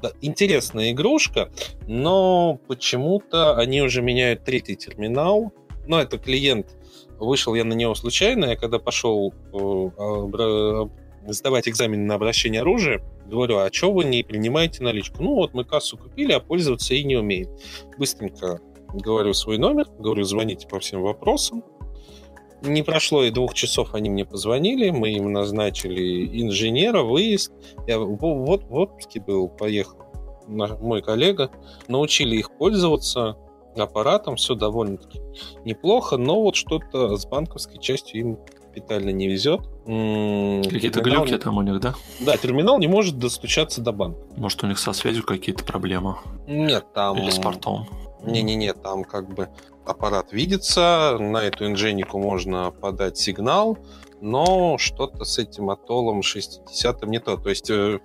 да, интересная игрушка, но почему-то они уже меняют третий терминал. Но это клиент, вышел я на него случайно, я когда пошел э, сдавать экзамен на обращение оружия. Говорю, а что вы не принимаете наличку? Ну вот мы кассу купили, а пользоваться и не умеем. Быстренько говорю свой номер, говорю, звоните по всем вопросам. Не прошло и двух часов, они мне позвонили, мы им назначили инженера, выезд. Я вот в отпуске был, поехал мой коллега, научили их пользоваться аппаратом, все довольно-таки неплохо, но вот что-то с банковской частью им капитально не везет. Какие-то глюки там у них, да? Да, терминал не может достучаться до банка. Может, у них со связью какие-то проблемы? Нет, там... Или с портом? Не-не-не, там как бы аппарат видится, на эту инженику можно подать сигнал, но что-то с этим атоллом 60 не то. То есть э,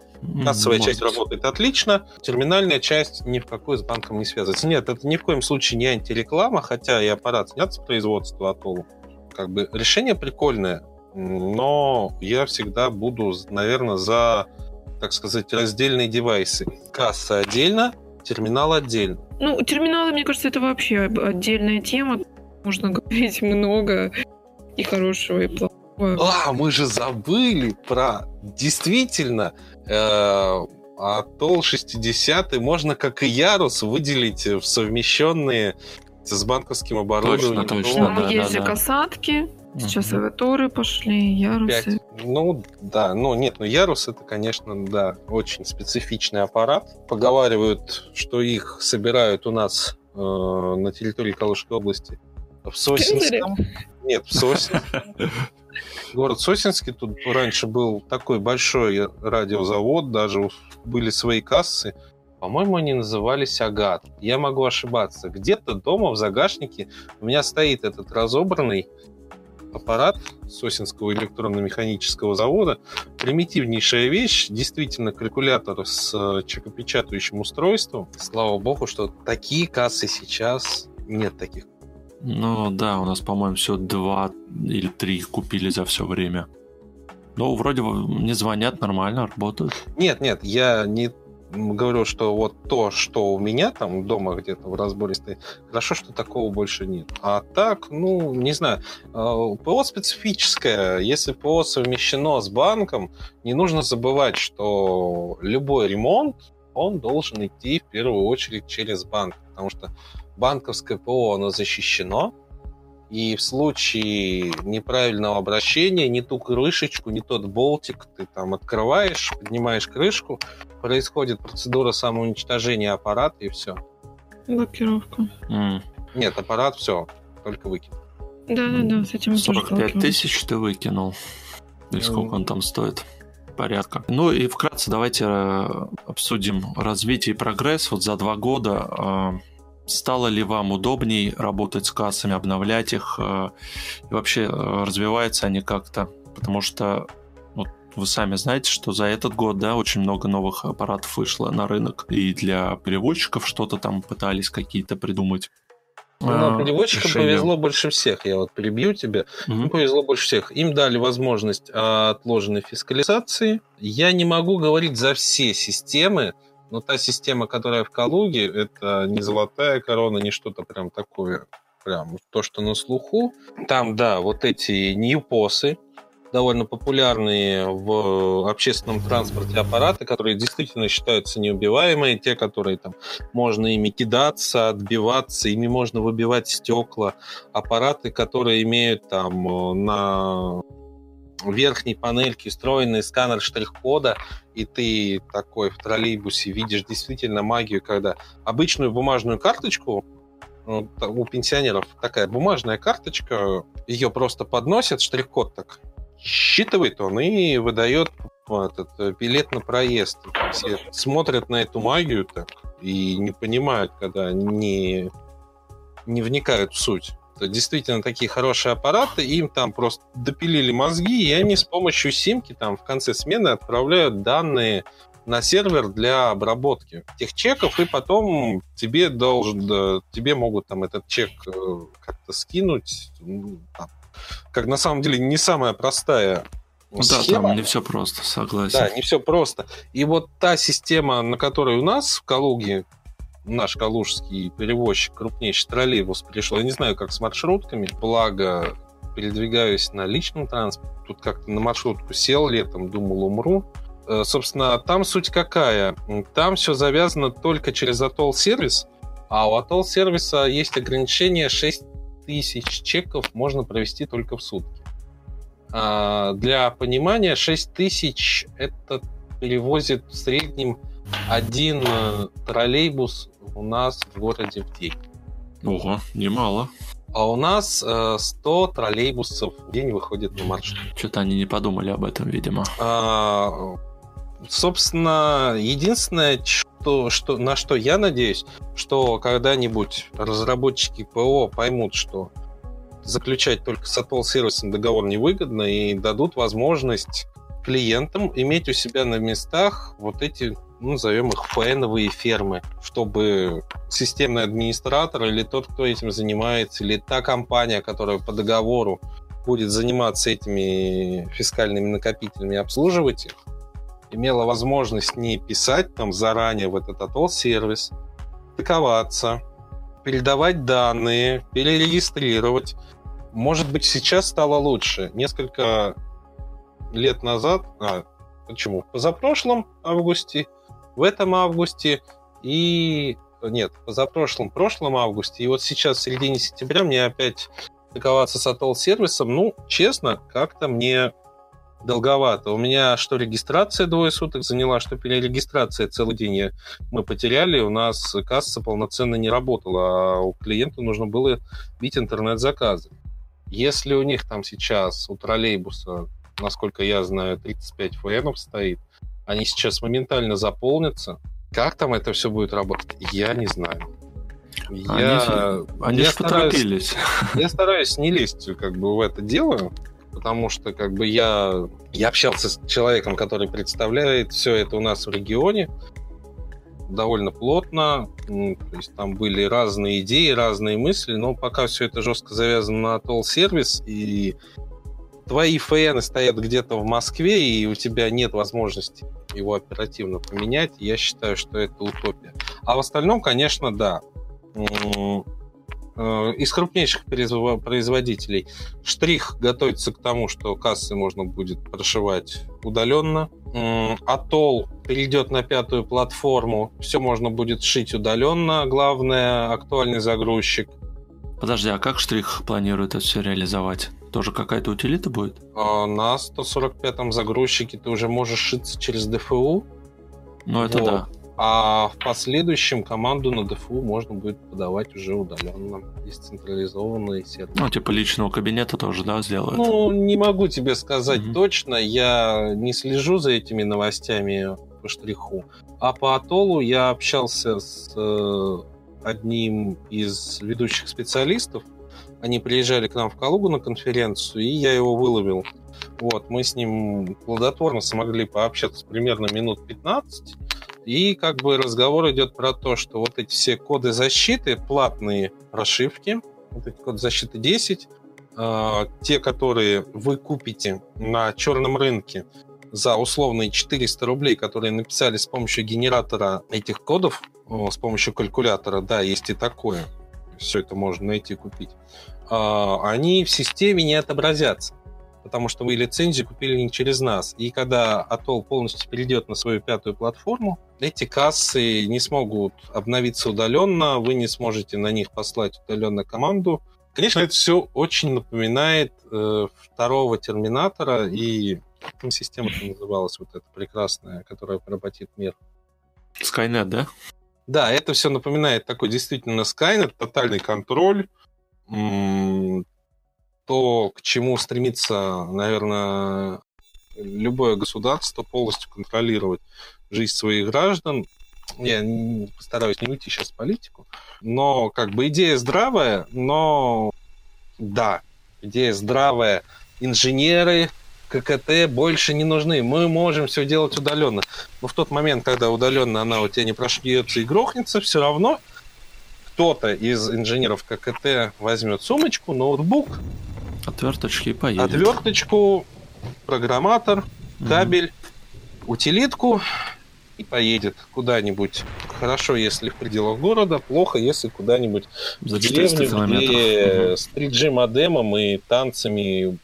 кассовая часть работает отлично, терминальная часть ни в какую с банком не связывается. Нет, это ни в коем случае не антиреклама, хотя и аппарат снят с производства атолла. Как бы решение прикольное, но я всегда буду, наверное, за, так сказать, раздельные девайсы. Касса отдельно, терминал отдельно. Ну, терминалы, мне кажется, это вообще отдельная тема. Можно говорить много и хорошего, и плохого. А, мы же забыли про... Действительно, э, Атолл 60 можно, как и Ярус, выделить в совмещенные с банковским оборудованием. Точно, точно. Ну, да, есть да, да. Сейчас угу. аваторы пошли, ярусы. 5. Ну, да, ну нет, ну ярус это, конечно, да, очень специфичный аппарат. Поговаривают, что их собирают у нас э, на территории Калужской области в Сосинском. Нет, в Сосинском. Город Сосинский, тут раньше был такой большой радиозавод, даже были свои кассы. По-моему, они назывались Агат. Я могу ошибаться. Где-то дома в загашнике у меня стоит этот разобранный аппарат Сосинского электронно-механического завода. Примитивнейшая вещь, действительно калькулятор с э, чекопечатающим устройством. Слава богу, что такие кассы сейчас нет таких. Ну да, у нас, по-моему, все два или три купили за все время. Ну, вроде не звонят, нормально работают. Нет, нет, я не говорю, что вот то, что у меня там дома где-то в разборе стоит, хорошо, что такого больше нет. А так, ну, не знаю, э, ПО специфическое. Если ПО совмещено с банком, не нужно забывать, что любой ремонт, он должен идти в первую очередь через банк, потому что банковское ПО, оно защищено, и в случае неправильного обращения не ту крышечку, не тот болтик ты там открываешь, поднимаешь крышку, происходит процедура самоуничтожения аппарата и все. Блокировка. Mm. Нет, аппарат все, только выкинь. Да-да-да, с этим 45 тысяч ты выкинул. Или сколько mm. он там стоит? порядка. Ну и вкратце давайте э, обсудим развитие и прогресс. Вот за два года э, Стало ли вам удобней работать с кассами, обновлять их? Э, и вообще э, развиваются они как-то? Потому что вот вы сами знаете, что за этот год, да, очень много новых аппаратов вышло на рынок. И для переводчиков что-то там пытались какие-то придумать. Ну, а, переводчикам решение. повезло больше всех. Я вот перебью тебя. Угу. Им повезло больше всех. Им дали возможность отложенной фискализации. Я не могу говорить за все системы, но та система, которая в Калуге, это не золотая корона, не что-то прям такое, прям то, что на слуху. Там, да, вот эти ньюпосы, довольно популярные в общественном транспорте аппараты, которые действительно считаются неубиваемые, те, которые там можно ими кидаться, отбиваться, ими можно выбивать стекла, аппараты, которые имеют там э, на верхней панельки встроенный сканер штрих-кода, и ты такой в троллейбусе видишь действительно магию, когда обычную бумажную карточку ну, у пенсионеров такая бумажная карточка, ее просто подносят, штрих-код так считывает он и выдает этот э, билет на проезд. Все смотрят на эту магию так и не понимают, когда не, не вникают в суть действительно такие хорошие аппараты, им там просто допилили мозги, и они с помощью симки там в конце смены отправляют данные на сервер для обработки тех чеков, и потом тебе должен, тебе могут там этот чек э, как-то скинуть. Там, как на самом деле не самая простая ну, да, там не все просто, согласен. Да, не все просто. И вот та система, на которой у нас в Калуге наш калужский перевозчик, крупнейший троллейбус пришел. Я не знаю, как с маршрутками, благо передвигаюсь на личном транспорте. Тут как-то на маршрутку сел летом, думал, умру. Э, собственно, там суть какая? Там все завязано только через Atoll сервис, а у Atoll сервиса есть ограничение 6 тысяч чеков можно провести только в сутки. А для понимания, 6 тысяч это перевозит в среднем один э, троллейбус у нас в городе в день. Ого, немало. А у нас э, 100 троллейбусов в день выходит на маршрут. Что-то они не подумали об этом, видимо. А, собственно, единственное, что, что, на что я надеюсь, что когда-нибудь разработчики ПО поймут, что заключать только с Atoll сервисом договор невыгодно и дадут возможность клиентам иметь у себя на местах вот эти, ну, назовем их фэновые фермы, чтобы системный администратор или тот, кто этим занимается, или та компания, которая по договору будет заниматься этими фискальными накопителями и обслуживать их, имела возможность не писать там заранее в этот Atoll сервис, стыковаться, передавать данные, перерегистрировать. Может быть, сейчас стало лучше. Несколько лет назад, а, почему? В позапрошлом августе, в этом августе и... Нет, позапрошлом, прошлом августе, и вот сейчас, в середине сентября, мне опять стыковаться с Atoll сервисом, ну, честно, как-то мне долговато. У меня что регистрация двое суток заняла, что перерегистрация целый день мы потеряли. У нас касса полноценно не работала, а у клиента нужно было бить интернет-заказы. Если у них там сейчас, у троллейбуса, насколько я знаю, 35 френов стоит, они сейчас моментально заполнятся. Как там это все будет работать, я не знаю. Я, они, они я, стараюсь, *laughs* я стараюсь не лезть как бы в это дело, потому что как бы я, я общался с человеком, который представляет все это у нас в регионе довольно плотно, то есть там были разные идеи, разные мысли, но пока все это жестко завязано на Atoll сервис и твои фэны стоят где-то в Москве, и у тебя нет возможности его оперативно поменять, я считаю, что это утопия. А в остальном, конечно, да. Э, из крупнейших производителей Штрих готовится к тому, что кассы можно будет прошивать удаленно. Атол перейдет на пятую платформу, все можно будет шить удаленно. Главное, актуальный загрузчик. Подожди, а как Штрих планирует это все реализовать? Тоже какая-то утилита будет? А на 145-м загрузчике ты уже можешь шиться через DFU. Ну, это вот. да. А в последующем команду на DFU можно будет подавать уже удаленно, децентрализованный сервер. Ну, типа личного кабинета тоже, да, сделают? Ну, не могу тебе сказать mm-hmm. точно, я не слежу за этими новостями по штриху. А по Атолу я общался с э, одним из ведущих специалистов, они приезжали к нам в Калугу на конференцию, и я его выловил. Вот, мы с ним плодотворно смогли пообщаться примерно минут 15. И как бы разговор идет про то, что вот эти все коды защиты, платные прошивки, вот эти коды защиты 10, э, те, которые вы купите на черном рынке за условные 400 рублей, которые написали с помощью генератора этих кодов, с помощью калькулятора, да, есть и такое – все это можно найти и купить, а, они в системе не отобразятся, потому что вы лицензию купили не через нас. И когда Atoll полностью перейдет на свою пятую платформу, эти кассы не смогут обновиться удаленно, вы не сможете на них послать удаленно команду. Конечно, это все очень напоминает э, второго терминатора и система называлась вот эта прекрасная, которая поработит мир. Skynet, да? Да, это все напоминает такой действительно Skynet, тотальный контроль, то, к чему стремится, наверное, любое государство полностью контролировать жизнь своих граждан. Я постараюсь не уйти сейчас в политику, но как бы идея здравая, но да, идея здравая. Инженеры, ККТ больше не нужны. Мы можем все делать удаленно. Но в тот момент, когда удаленно она у тебя не прошьется и грохнется, все равно кто-то из инженеров ККТ возьмет сумочку, ноутбук, отверточки и поедет. Отверточку, программатор, кабель, mm-hmm. утилитку и поедет куда-нибудь. Хорошо, если в пределах города, плохо, если куда-нибудь в деревню, где угу. с 3G модемом и танцами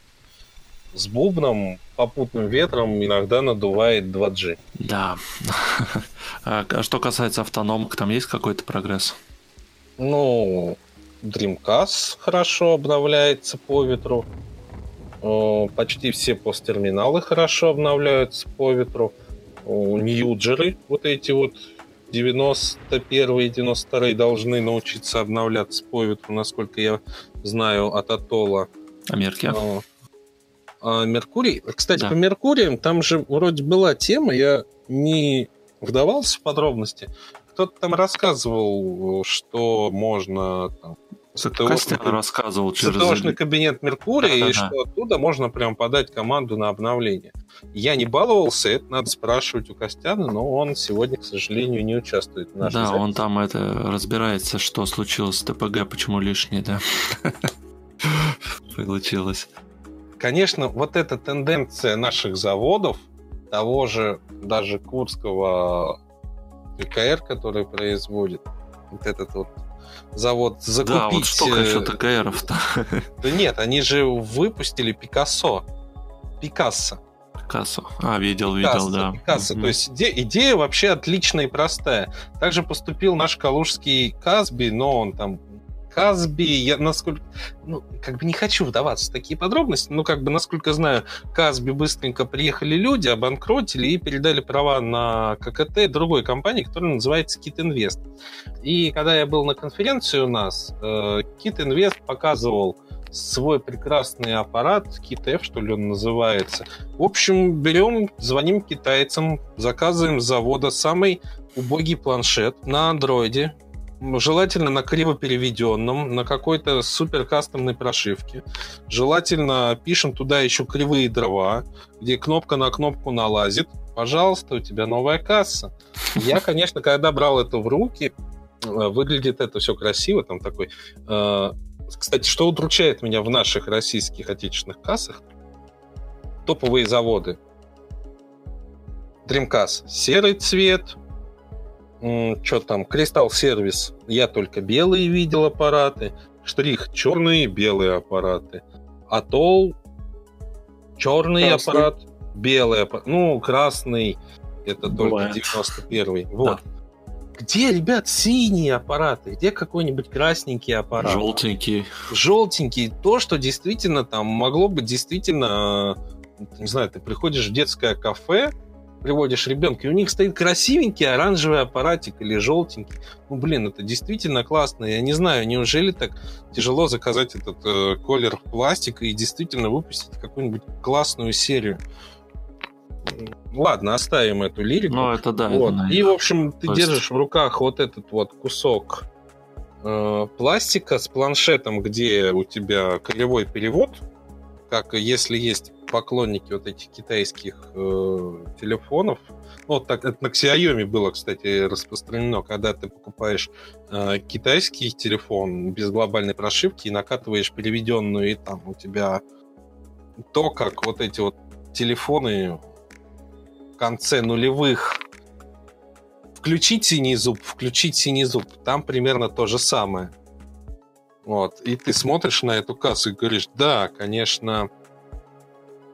с бубном, попутным ветром иногда надувает 2G. Да. *laughs* А, а что касается автономок, там есть какой-то прогресс? Ну, Dreamcast хорошо обновляется по ветру. Почти все посттерминалы хорошо обновляются по ветру. Ньюджеры, вот эти вот 91 и 92 должны научиться обновляться по ветру, насколько я знаю, от Атола. А Мерки? А Меркурий? Кстати, да. по Меркуриям там же вроде была тема, я не вдавался в подробности. Кто-то там рассказывал, что можно там, Костян рассказывал через... ЦТОшный кабинет Меркурия, да, и да, что оттуда можно прям подать команду на обновление. Я не баловался, это надо спрашивать у Костяна, но он сегодня, к сожалению, не участвует в нашей Да, записи. он там это разбирается, что случилось с ТПГ, почему лишнее, да. *laughs* Получилось. Конечно, вот эта тенденция наших заводов, того же даже Курского ККР, который производит, вот этот вот завод закупить... Да, вот столько еще ТКРов-то. *laughs* Да нет, они же выпустили Пикассо. Пикассо. Пикассо. А, видел, Пикассо, видел, да. Пикассо. Mm-hmm. То есть иде- идея вообще отличная и простая. Также поступил наш калужский Казби, но он там Казби, я насколько, ну, как бы не хочу вдаваться в такие подробности, но как бы, насколько знаю, Казби быстренько приехали люди, обанкротили и передали права на ККТ другой компании, которая называется Kit Invest. И когда я был на конференции у нас, э, Kit Invest показывал свой прекрасный аппарат, F, что ли он называется. В общем, берем, звоним китайцам, заказываем с завода самый убогий планшет на андроиде, желательно на криво переведенном, на какой-то супер кастомной прошивке. Желательно пишем туда еще кривые дрова, где кнопка на кнопку налазит. Пожалуйста, у тебя новая касса. Я, конечно, когда брал это в руки, э, выглядит это все красиво, там такой... Э, кстати, что удручает меня в наших российских отечественных кассах? Топовые заводы. Dreamcast серый цвет, что там, Кристалл Сервис, я только белые видел аппараты, Штрих черные белые аппараты, Атол черный красный. аппарат, белый аппарат, ну, красный, это Бывает. только 91-й. Вот. Да. Где, ребят, синие аппараты? Где какой-нибудь красненький аппарат? Желтенький. Желтенький. То, что действительно там могло бы действительно... Не знаю, ты приходишь в детское кафе, приводишь ребенка, и у них стоит красивенький оранжевый аппаратик или желтенький. Ну, блин, это действительно классно. Я не знаю, неужели так тяжело заказать этот э, колер пластика и действительно выпустить какую-нибудь классную серию. Ладно, оставим эту лирику. Ну, это да. Вот. Это, и, в общем, ты есть... держишь в руках вот этот вот кусок э, пластика с планшетом, где у тебя кривой перевод, как если есть поклонники вот этих китайских э, телефонов. Ну, вот так это на Xiaomi было, кстати, распространено, когда ты покупаешь э, китайский телефон без глобальной прошивки и накатываешь переведенную, и там у тебя то, как вот эти вот телефоны в конце нулевых включить синий зуб, включить синий зуб, там примерно то же самое. Вот. И ты смотришь на эту кассу и говоришь, да, конечно,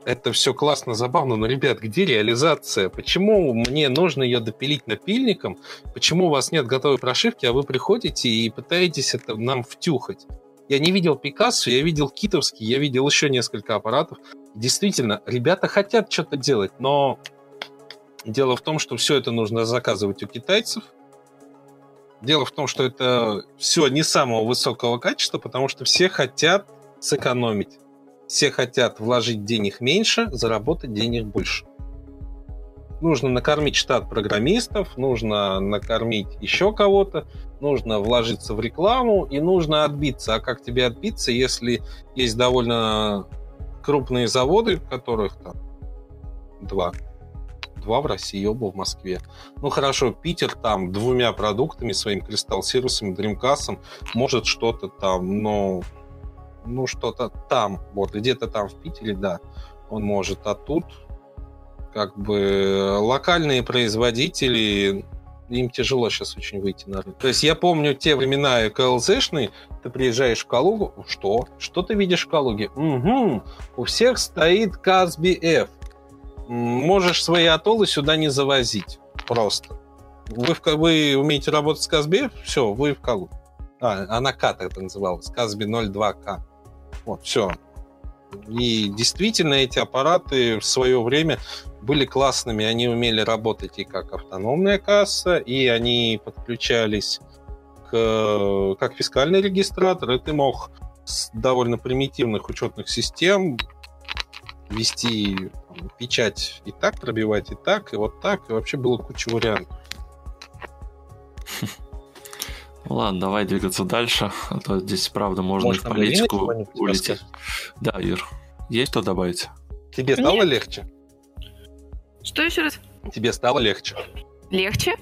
это все классно, забавно, но, ребят, где реализация? Почему мне нужно ее допилить напильником? Почему у вас нет готовой прошивки, а вы приходите и пытаетесь это нам втюхать? Я не видел Пикассо, я видел Китовский, я видел еще несколько аппаратов. Действительно, ребята хотят что-то делать, но дело в том, что все это нужно заказывать у китайцев. Дело в том, что это все не самого высокого качества, потому что все хотят сэкономить. Все хотят вложить денег меньше, заработать денег больше. Нужно накормить штат программистов, нужно накормить еще кого-то, нужно вложиться в рекламу и нужно отбиться. А как тебе отбиться, если есть довольно крупные заводы, которых там два, два в России, оба в Москве. Ну хорошо, Питер там двумя продуктами, своим Кристалл Сирусом, Дримкассом, может что-то там, но ну, что-то там, вот, где-то там в Питере, да, он может, а тут как бы локальные производители им тяжело сейчас очень выйти на рынок. То есть я помню те времена КЛЗшные, ты приезжаешь в Калугу, что? Что ты видишь в Калуге? Угу, у всех стоит Казби F. Можешь свои атоллы сюда не завозить. Просто. Вы, в, вы умеете работать с Казби? Все, вы в Калуге. А, она К это называлась. Казби 02К. Вот, все. И действительно эти аппараты в свое время были классными. Они умели работать и как автономная касса, и они подключались к, как фискальный регистратор, и ты мог с довольно примитивных учетных систем вести печать и так, пробивать и так, и вот так, и вообще было куча вариантов. *laughs* Ладно, давай двигаться дальше, а то здесь, правда, можно Может, и в политику улететь. Да, Ир, есть что добавить? Тебе стало Нет. легче? Что еще раз? Тебе стало легче? Легче?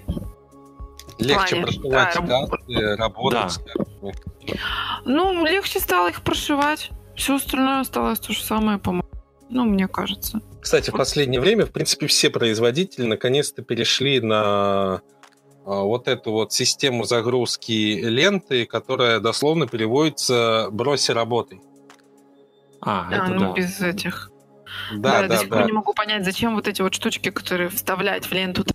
Легче прошивать а, карты, работать да. Ну, легче стало их прошивать. Все остальное осталось то же самое, по-моему. Ну, мне кажется. Кстати, в последнее время, в принципе, все производители наконец-то перешли на а, вот эту вот систему загрузки ленты, которая дословно переводится «брось работой». А, а это ну да. без этих да, да, я да, до сих пор не могу понять, зачем вот эти вот штучки, которые вставлять в ленту. *laughs*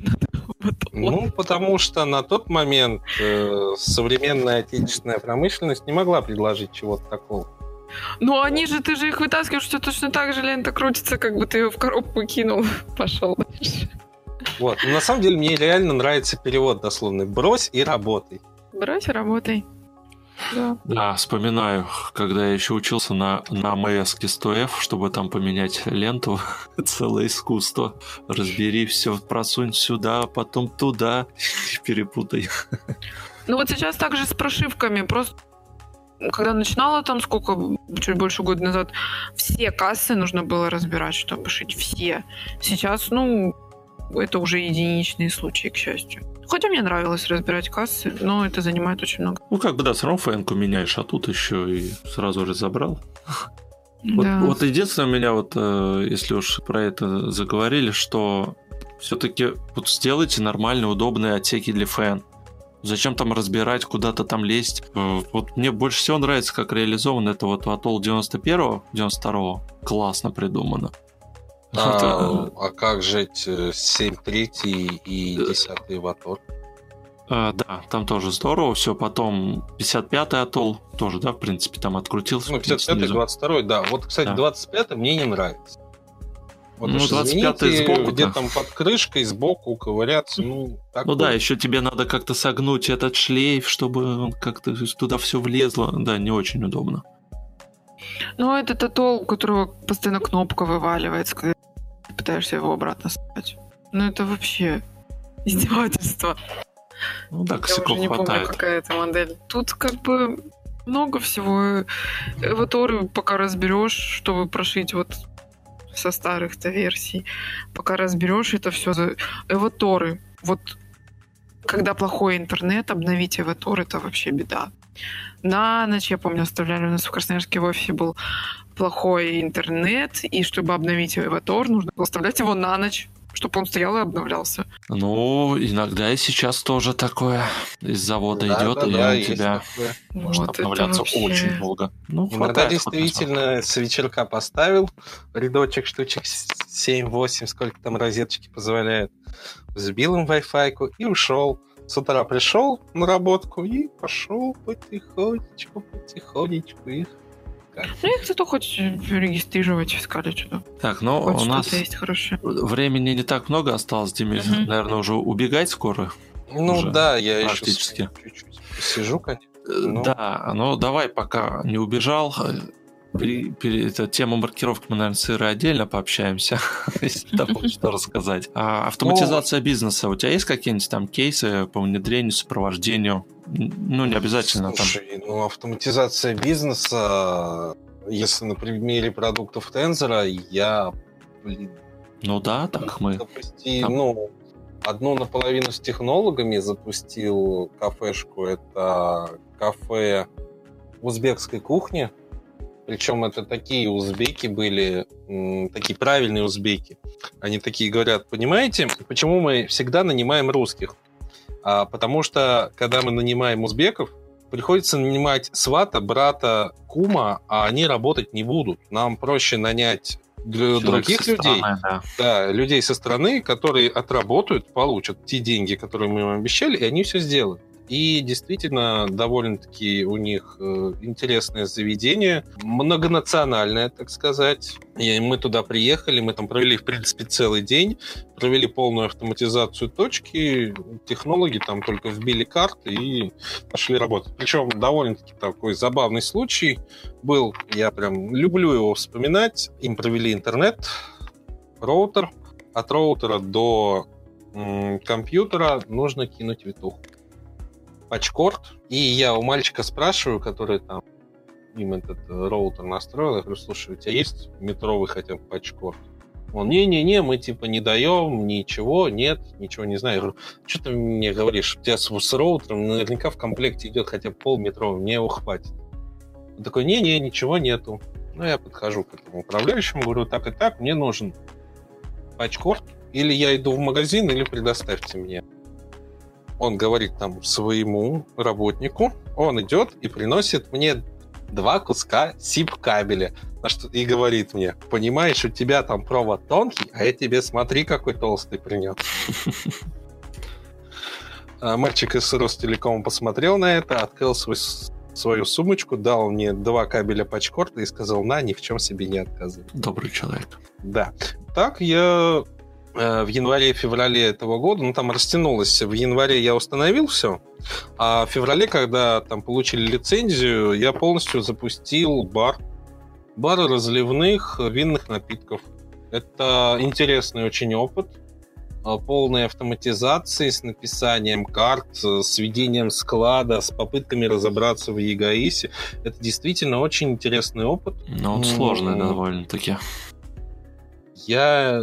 Ну, потому что на тот момент э, современная отечественная промышленность не могла предложить чего-то такого. Ну, они же, ты же их вытаскиваешь, что точно так же лента крутится, как бы ты ее в коробку кинул, *laughs* пошел дальше. Вот. Но на самом деле мне реально нравится перевод дословный. Брось и работай. Брось и работай. Да. да, вспоминаю, когда я еще учился на, на МС 100F, чтобы там поменять ленту, *laughs* целое искусство. Разбери все, просунь сюда, потом туда, *laughs* перепутай. Ну вот сейчас также с прошивками, просто когда начинала там сколько, чуть больше года назад, все кассы нужно было разбирать, чтобы шить все. Сейчас, ну, это уже единичные случаи, к счастью. Хотя мне нравилось разбирать кассы, но это занимает очень много. Ну, как бы, да, все равно фэнку меняешь, а тут еще и сразу разобрал. *laughs* Вот, да. вот единственное у меня вот, э, если уж про это заговорили, что все-таки вот сделайте нормальные, удобные отсеки для фэн. Зачем там разбирать, куда-то там лезть? Э, вот мне больше всего нравится, как реализован это вот Атол 91-го, 92-го. Классно придумано. А, а как же 7.3 и 10 Ватор? А, да, там тоже здорово, все, потом 55-й атолл тоже, да, в принципе, там открутился. Ну, 55-й, 22-й, да. Вот, кстати, да. 25-й мне не нравится. Ну, 25-й сбоку где там под крышкой сбоку ковыряться, ну, такое. Ну да, еще тебе надо как-то согнуть этот шлейф, чтобы как-то туда все влезло. Да, не очень удобно. Ну, это атолл, у которого постоянно кнопка вываливается, когда пытаешься его обратно ставить. Ну, это вообще *laughs* издевательство. Ну да, Я уже не хватает. помню, какая это модель. Тут как бы много всего. Эваторы пока разберешь, чтобы прошить вот со старых-то версий. Пока разберешь это все эваторы. Вот когда плохой интернет, обновить эватор это вообще беда. На ночь, я помню, оставляли у нас в Красноярске в офисе был плохой интернет, и чтобы обновить Эватор, нужно было оставлять его на ночь чтобы он стоял и обновлялся. Ну, иногда и сейчас тоже такое из завода да, идет, да, и да, он тебя такое. может вот обновляться вообще... очень долго. Ну, иногда действительно с вечерка поставил рядочек штучек 7-8, сколько там розеточки позволяют, взбил им Wi-Fi и ушел. С утра пришел на работку и пошел потихонечку, потихонечку их ну, их зато хоть регистрировать искали что-то. Так, ну хоть у нас есть хорошее. времени не так много осталось, Диме, угу. наверное, уже убегать скоро. Ну уже да, я практически. еще чуть-чуть сижу, конечно. Но... Да, ну давай, пока не убежал, это тема маркировки мы, наверное, с Ирой отдельно пообщаемся, *laughs* если там что рассказать. А автоматизация бизнеса. У тебя есть какие-нибудь там кейсы по внедрению, сопровождению? Ну, не обязательно Слушай, там. ну, автоматизация бизнеса, если на примере продуктов Тензора, я, блин... Ну да, так мы... Запусти, там... ну, одну наполовину с технологами запустил кафешку. Это кафе узбекской кухни Причем это такие узбеки были, такие правильные узбеки. Они такие говорят, понимаете, почему мы всегда нанимаем русских? А, потому что, когда мы нанимаем узбеков, приходится нанимать свата, брата, кума, а они работать не будут. Нам проще нанять Человек других людей, стороны, да. да, людей со стороны, которые отработают, получат те деньги, которые мы им обещали, и они все сделают. И действительно, довольно-таки у них э, интересное заведение, многонациональное, так сказать. И мы туда приехали, мы там провели, в принципе, целый день, провели полную автоматизацию точки, технологи там только вбили карты и пошли работать. Причем довольно-таки такой забавный случай был, я прям люблю его вспоминать. Им провели интернет, роутер, от роутера до компьютера нужно кинуть витуху патчкорд, и я у мальчика спрашиваю, который там им этот э, роутер настроил, я говорю, слушай, у тебя есть метровый хотя бы патчкорд? Он, не-не-не, мы типа не даем ничего, нет, ничего не знаю. Я говорю, что ты мне говоришь, у тебя с, с роутером наверняка в комплекте идет хотя бы полметровый, мне его хватит. Он такой, не-не, ничего нету. Ну, я подхожу к этому управляющему, говорю, так и так, мне нужен патчкорд, или я иду в магазин, или предоставьте мне он говорит там своему работнику, он идет и приносит мне два куска сип-кабеля и говорит мне, понимаешь, у тебя там провод тонкий, а я тебе смотри, какой толстый принес. *laughs* А мальчик из Ростелекома посмотрел на это, открыл свой, свою сумочку, дал мне два кабеля пачкорта и сказал, на, ни в чем себе не отказывай. Добрый человек. Да. Так я в январе-феврале этого года, ну там растянулось, в январе я установил все, а в феврале, когда там получили лицензию, я полностью запустил бар, бар разливных винных напитков. Это интересный очень опыт, э, полной автоматизации с написанием карт, с ведением склада, с попытками разобраться в ЕГАИСе. Это действительно очень интересный опыт. Но он сложный довольно-таки. Я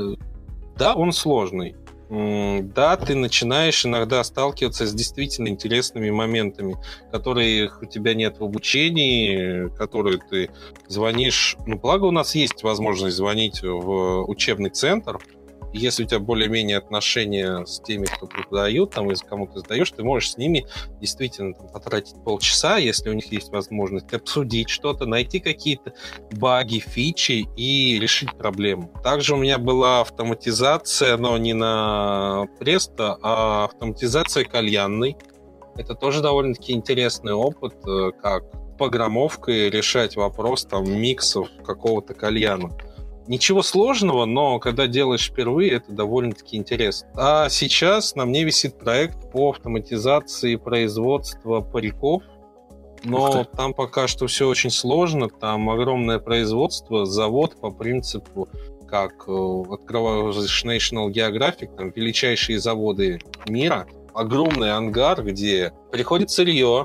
да, он сложный. Да, ты начинаешь иногда сталкиваться с действительно интересными моментами, которые у тебя нет в обучении, которые ты звонишь. Ну, благо у нас есть возможность звонить в учебный центр, если у тебя более-менее отношения с теми, кто преподают, там, если кому ты сдаешь, ты можешь с ними действительно там, потратить полчаса, если у них есть возможность обсудить что-то, найти какие-то баги, фичи и решить проблему. Также у меня была автоматизация, но не на Presto, а автоматизация кальянной. Это тоже довольно-таки интересный опыт, э, как программовкой решать вопрос там миксов какого-то кальяна. Ничего сложного, но когда делаешь впервые, это довольно-таки интересно. А сейчас на мне висит проект по автоматизации производства париков. Но там пока что все очень сложно. Там огромное производство, завод по принципу, как э, открываешь National Geographic, там величайшие заводы мира. Огромный ангар, где приходит сырье,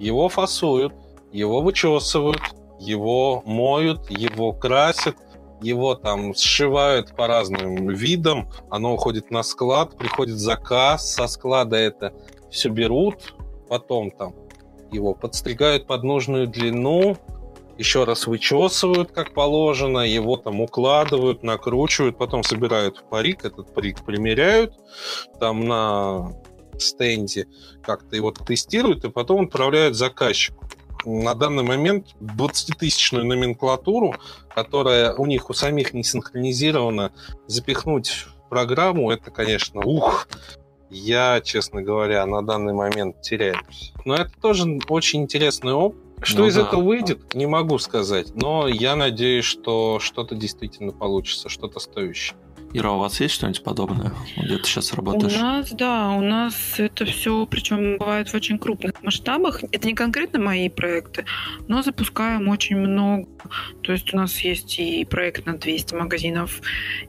его фасуют, его вычесывают, его моют, его красят, его там сшивают по разным видам, оно уходит на склад, приходит заказ, со склада это все берут, потом там его подстригают под нужную длину, еще раз вычесывают, как положено, его там укладывают, накручивают, потом собирают в парик, этот парик примеряют там на стенде, как-то его тестируют, и потом отправляют заказчику на данный момент 20-тысячную номенклатуру, которая у них у самих не синхронизирована, запихнуть в программу, это, конечно, ух, я, честно говоря, на данный момент теряюсь. Но это тоже очень интересный опыт. Что ну, из да. этого выйдет, не могу сказать, но я надеюсь, что что-то действительно получится, что-то стоящее. Ира, у вас есть что-нибудь подобное? Где ты сейчас работаешь? У нас, да, у нас это все, причем бывает в очень крупных масштабах. Это не конкретно мои проекты, но запускаем очень много. То есть у нас есть и проект на 200 магазинов.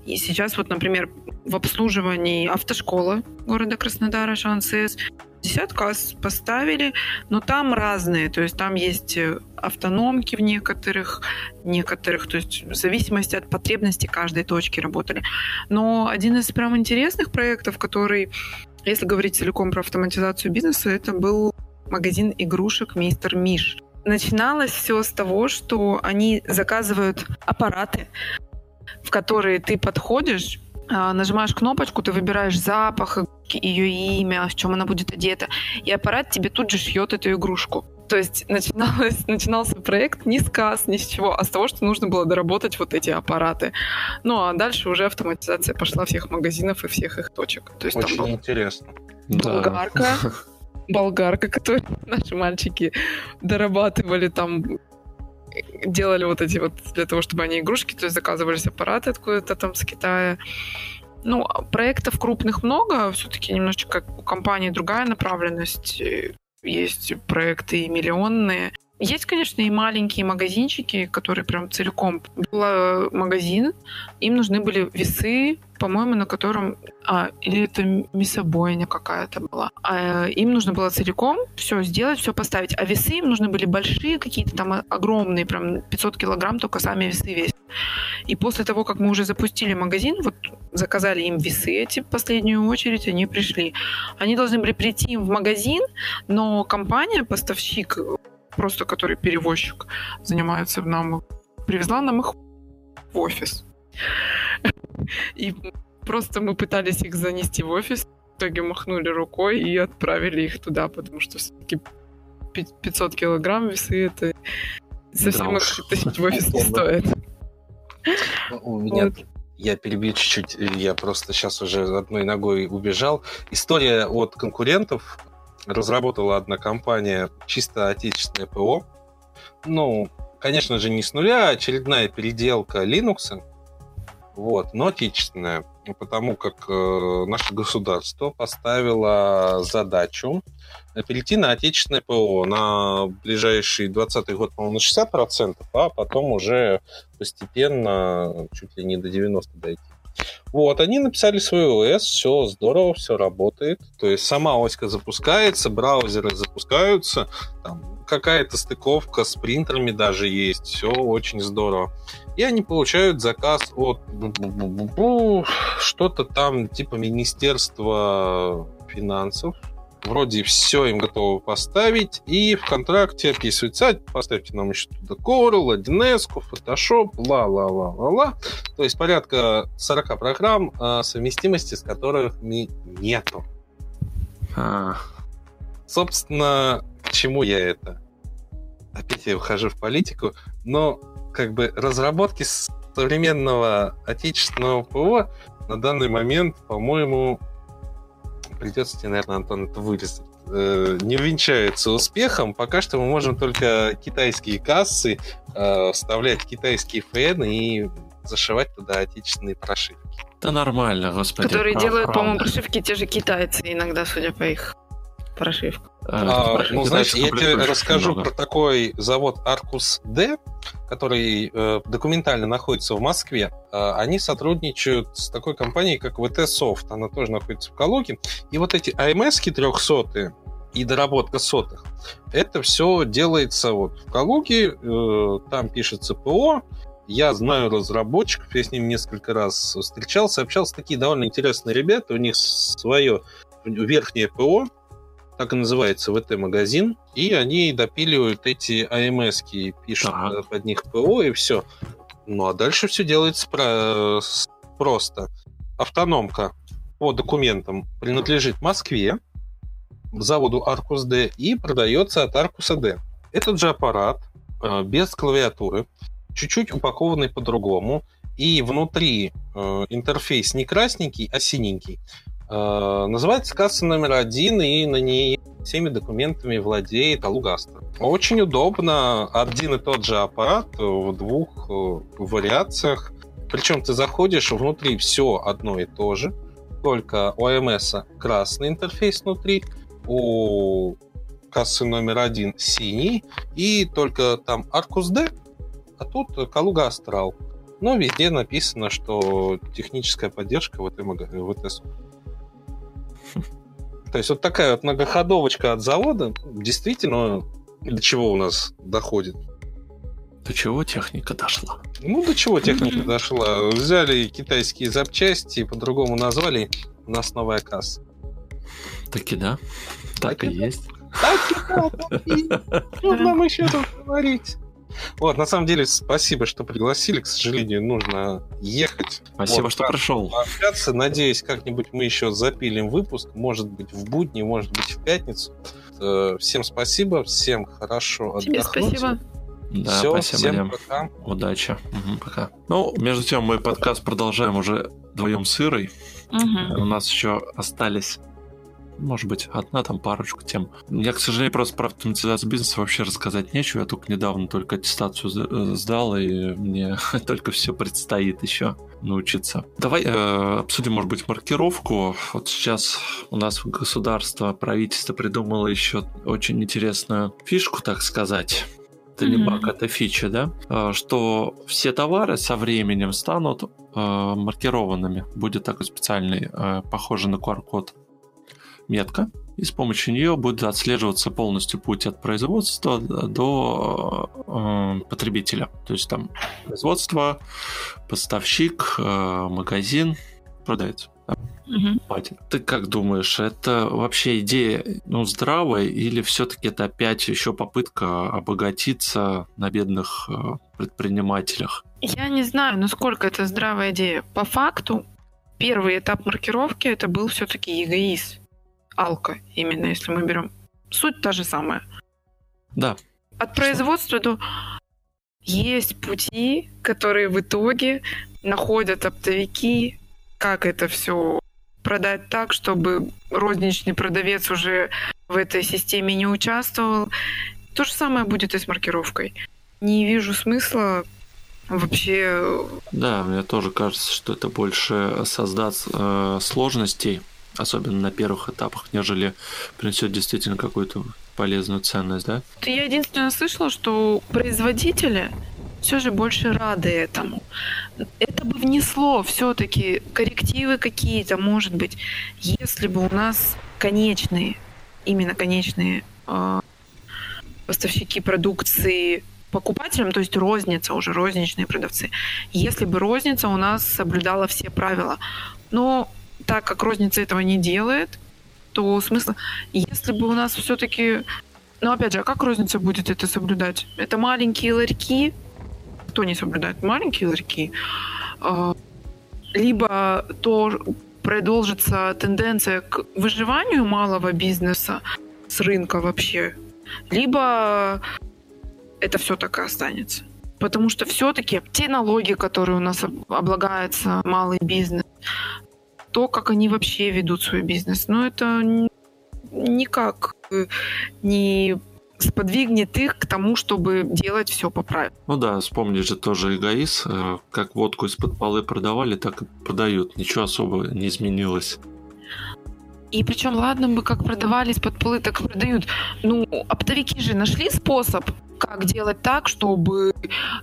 И сейчас вот, например, в обслуживании автошколы города Краснодара, Шансес, 50 касс поставили, но там разные, то есть там есть э, автономки в некоторых, некоторых, то есть в зависимости от потребностей каждой точки работали. Но один из прям интересных проектов, который, если говорить целиком про автоматизацию бизнеса, это был магазин игрушек «Мистер Миш». начиналось все с того, что они заказывают аппараты, в которые ты подходишь, а, нажимаешь кнопочку, ты выбираешь запах, ее имя, в чем она будет одета, и аппарат тебе тут же шьет эту игрушку. То есть начиналось, *laughs* начинался проект не с касс, ни с чего, а с того, что нужно было доработать вот эти аппараты. Ну, а дальше уже автоматизация пошла всех магазинов и всех их точек. То есть Очень там интересно. болгарка, да. *laughs* болгарка, которую наши мальчики дорабатывали там делали вот эти вот для того, чтобы они игрушки, то есть заказывались аппараты откуда-то там с Китая. Ну, проектов крупных много, все-таки немножечко у компании другая направленность есть проекты и миллионные. Есть, конечно, и маленькие магазинчики, которые прям целиком. Был э, магазин, им нужны были весы, по-моему, на котором... А, или это мясобойня какая-то была. А, им нужно было целиком все сделать, все поставить. А весы им нужны были большие какие-то там огромные, прям 500 килограмм, только сами весы весят. И после того, как мы уже запустили магазин, вот заказали им весы эти в последнюю очередь, они пришли. Они должны были прийти им в магазин, но компания, поставщик, просто который перевозчик, занимается нам, привезла нам их в офис. И просто мы пытались их занести в офис, в итоге махнули рукой и отправили их туда, потому что все-таки 500 килограмм весы это совсем да их тащить в офис не стоит. У меня вот. Я перебью чуть-чуть, я просто сейчас уже одной ногой убежал. История от конкурентов. Разработала одна компания чисто отечественное ПО. Ну, конечно же, не с нуля, а очередная переделка Linux. Вот, но отечественная, потому как э, наше государство поставило задачу перейти на отечественное ПО на ближайший 20 год, по-моему, на 60%, а потом уже постепенно чуть ли не до 90% дойти. Вот, они написали свой ОС, все здорово, все работает. То есть сама оська запускается, браузеры запускаются, там какая-то стыковка с принтерами даже есть, все очень здорово. И они получают заказ от что-то там типа Министерства финансов, вроде все им готовы поставить, и в контракте описывается, поставьте нам еще туда Corel, 1С, Photoshop, ла-ла-ла-ла-ла. То есть порядка 40 программ, а, совместимости с которыми нету. А. Собственно, к чему я это? Опять я ухожу в политику, но как бы разработки современного отечественного ПО на данный момент, по-моему, придется тебе, наверное, Антон, это вырезать э, не увенчается успехом. Пока что мы можем только китайские кассы э, вставлять китайские фэны и зашивать туда отечественные прошивки. Да нормально, господи. Которые прав, делают, по-моему, прошивки те же китайцы иногда, судя по их прошивкам. А, ну, знаете, я тебе расскажу много. про такой завод Arcus D, который э, документально находится в Москве. Э, они сотрудничают с такой компанией, как VT Soft. Она тоже находится в Калуге. И вот эти AMS 300 и доработка сотых, это все делается вот в Калуге, э, там пишется ПО, я знаю разработчиков, я с ними несколько раз встречался, общался. Такие довольно интересные ребята, у них свое верхнее ПО, так и называется ВТ-магазин, и они допиливают эти АМС, пишут ага. под них ПО и все. Ну а дальше все делается про... просто. Автономка по документам принадлежит Москве, заводу Arcus D и продается от Arcus D. Этот же аппарат э, без клавиатуры, чуть-чуть упакованный по-другому, и внутри э, интерфейс не красненький, а синенький. Э, называется касса номер один, и на ней всеми документами владеет Алугастер. Очень удобно. Один и тот же аппарат в двух э, вариациях. Причем ты заходишь, внутри все одно и то же. Только у АМС красный интерфейс внутри, у кассы номер один синий, и только там Arcus D, а тут Калуга Астрал. Но везде написано, что техническая поддержка в этой, в этой то есть вот такая вот многоходовочка от завода действительно до чего у нас доходит? До чего техника дошла? Ну, до чего техника дошла? Взяли китайские запчасти, по-другому назвали, у нас новая касса. Таки да, так, так и есть. *laughs* Что нам еще тут говорить? Вот, на самом деле, спасибо, что пригласили. К сожалению, нужно ехать. Спасибо, вот, что пришел. Общаться. Надеюсь, как-нибудь мы еще запилим выпуск. Может быть, в будни, может быть, в пятницу. Э, всем спасибо, всем хорошо Тебе отдохнуть. спасибо. Да, Всё, спасибо, всем Лем. пока. Удачи. Мгм, пока. Ну, между тем, мы подкаст продолжаем уже вдвоем с Ирой. Мгм. У нас еще остались, может быть, одна там парочку тем. Я, к сожалению, просто про автоматизацию бизнеса вообще рассказать нечего. Я только недавно только аттестацию э, сдал, и мне *laughs* только все предстоит еще научиться. Давай э, обсудим, может быть, маркировку. Вот сейчас у нас государство, правительство придумало еще очень интересную фишку, так сказать. Это не Мгм. баг, это фича, да? А, Что все товары со временем станут э, маркированными. Будет такой специальный, э, похожий на QR-код метка, и с помощью нее будет отслеживаться полностью путь от производства до э, потребителя. То есть там производство, поставщик, э, магазин продается. Мгм. Батя, Ты как думаешь, это вообще идея ну, здравая или все-таки это опять еще попытка обогатиться на бедных э, предпринимателях? Я не знаю, насколько это здравая идея. По факту, первый этап маркировки это был все-таки эгоист. Алка, именно если мы берем. Суть та же самая. Да, От производства до... Есть пути, которые в итоге находят оптовики, как это все продать так, чтобы розничный продавец уже в этой системе не участвовал. То же самое будет и с маркировкой. Не вижу смысла вообще да, мне тоже кажется, что это больше создаст э, сложностей, особенно на первых этапах, нежели принесет действительно какую-то полезную ценность, да? Я единственное слышала, что производители все же больше рады этому. Это бы внесло все-таки коррективы какие-то, может быть, если бы у нас конечные, именно конечные э, поставщики продукции покупателям, то есть розница, уже розничные продавцы, если бы розница у нас соблюдала все правила. Но так как розница этого не делает, то смысл... Если бы у нас все-таки... Ну, опять же, а как розница будет это соблюдать? Это маленькие ларьки. Кто не соблюдает? Маленькие ларьки. А, Либо то продолжится тенденция к выживанию малого бизнеса с рынка вообще, либо это все так и останется. Потому что все-таки те налоги, которые у нас об- облагается малый бизнес, то, как они вообще ведут свой бизнес, ну это никак э, не сподвигнет их к тому, чтобы делать все по правилам. Ну да, вспомнишь же тоже эгоист, э, как водку из-под полы продавали, так и продают. Ничего особо не изменилось. И причем, ладно бы, как продавали из-под полы, так продают. Ну, оптовики же нашли способ, как делать так, чтобы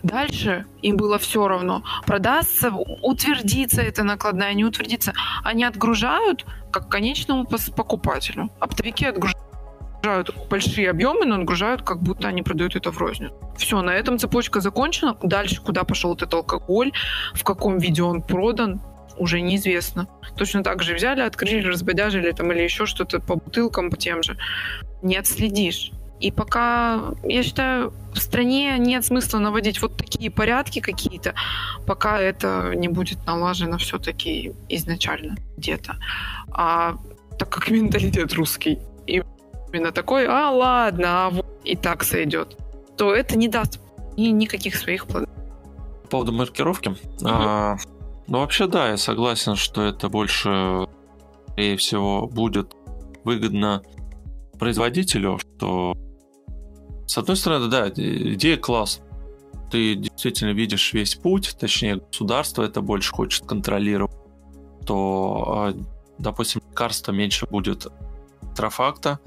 дальше им было все равно. Продастся, утвердится эта накладная, не утвердится. Они отгружают как конечному покупателю. Оптовики отгружают большие объемы, но отгружают, как будто они продают это в розню. Все, на этом цепочка закончена. Дальше, куда пошел этот алкоголь, в каком виде он продан, уже неизвестно. Точно так же взяли, открыли, разбодяжили там или еще что-то по бутылкам, по тем же. Не отследишь. И пока, я считаю, в стране нет смысла наводить вот такие порядки какие-то, пока это не будет налажено все-таки изначально где-то. А так как менталитет русский именно такой, а ладно, а вот и так сойдет, то это не даст ни- никаких своих плодов. По поводу маркировки. а, ну, вообще, да, я согласен, что это больше, скорее всего, будет выгодно производителю, что с одной стороны, да, идея класс. Ты действительно видишь весь путь, точнее, государство это больше хочет контролировать, то, а, допустим, лекарства меньше будет трафакта.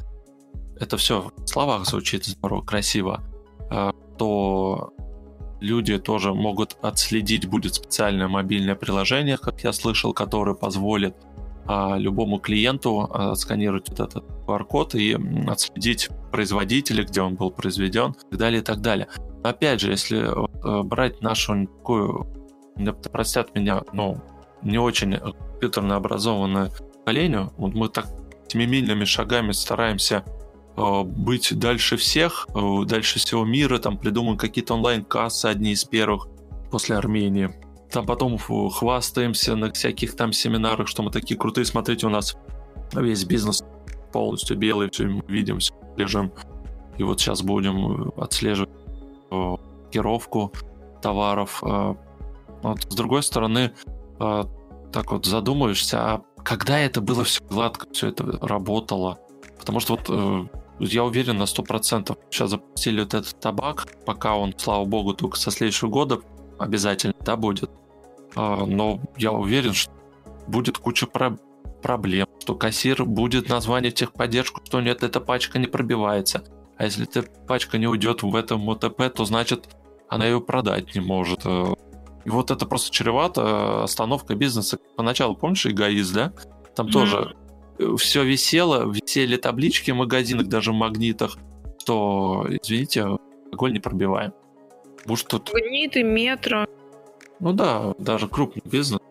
Это все в словах звучит здорово, красиво. а, То люди тоже могут отследить, будет специальное мобильное приложение, как я слышал, которое позволит а, любому клиенту а, отсканировать вот этот QR-код и отследить производителя, где он был произведен, и так далее, и так далее. Но опять же, если э, брать нашу такую, простят меня, ну, не очень компьютерно образованное поколение, вот мы так семимильными шагами стараемся быть дальше всех, э, дальше всего мира, там придумаем какие-то онлайн-кассы, одни из первых после Армении. Там потом хвастаемся на всяких там семинарах, что мы такие крутые, смотрите, у нас весь бизнес полностью белый, все мы видим, все лежим. И вот сейчас будем отслеживать маркировку товаров. Вот, с другой стороны, так вот задумаешься, а когда это было все гладко, все это работало? Потому что вот э, я уверен на 100%, сейчас запустили вот этот табак, пока он, слава богу, только со следующего года обязательно, да, будет. А, но я уверен, что будет куча про проблем, что кассир будет название в техподдержку, что нет, эта пачка не пробивается. А если эта пачка не уйдет в этом МТП, то значит она ее продать не может. Э, и вот это просто чревато э, остановка бизнеса. Поначалу, помнишь, эгоист, да? Там mm-hmm. тоже все висело, висели таблички в магазинах, даже в магнитах, что, извините, алкоголь не пробиваем. Может, тут... Магниты, метро. Ну да, даже крупный бизнес.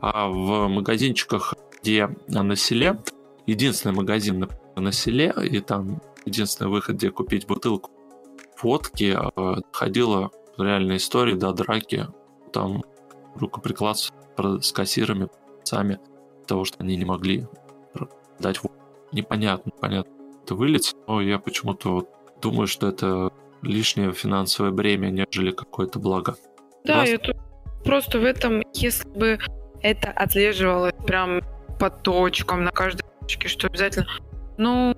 А в магазинчиках, где на селе, единственный магазин на селе, и там единственный выход, где купить бутылку водки, э, ходила реальная история до драки там рукоприкладство с кассирами, сами, того, что они не могли дать непонятно, понятно, это выльется, но я почему-то вот думаю, что это лишнее финансовое бремя, нежели какое-то благо. Да, Раз... это просто в этом, если бы это отслеживалось прям по точкам на каждой точке, что обязательно, ну,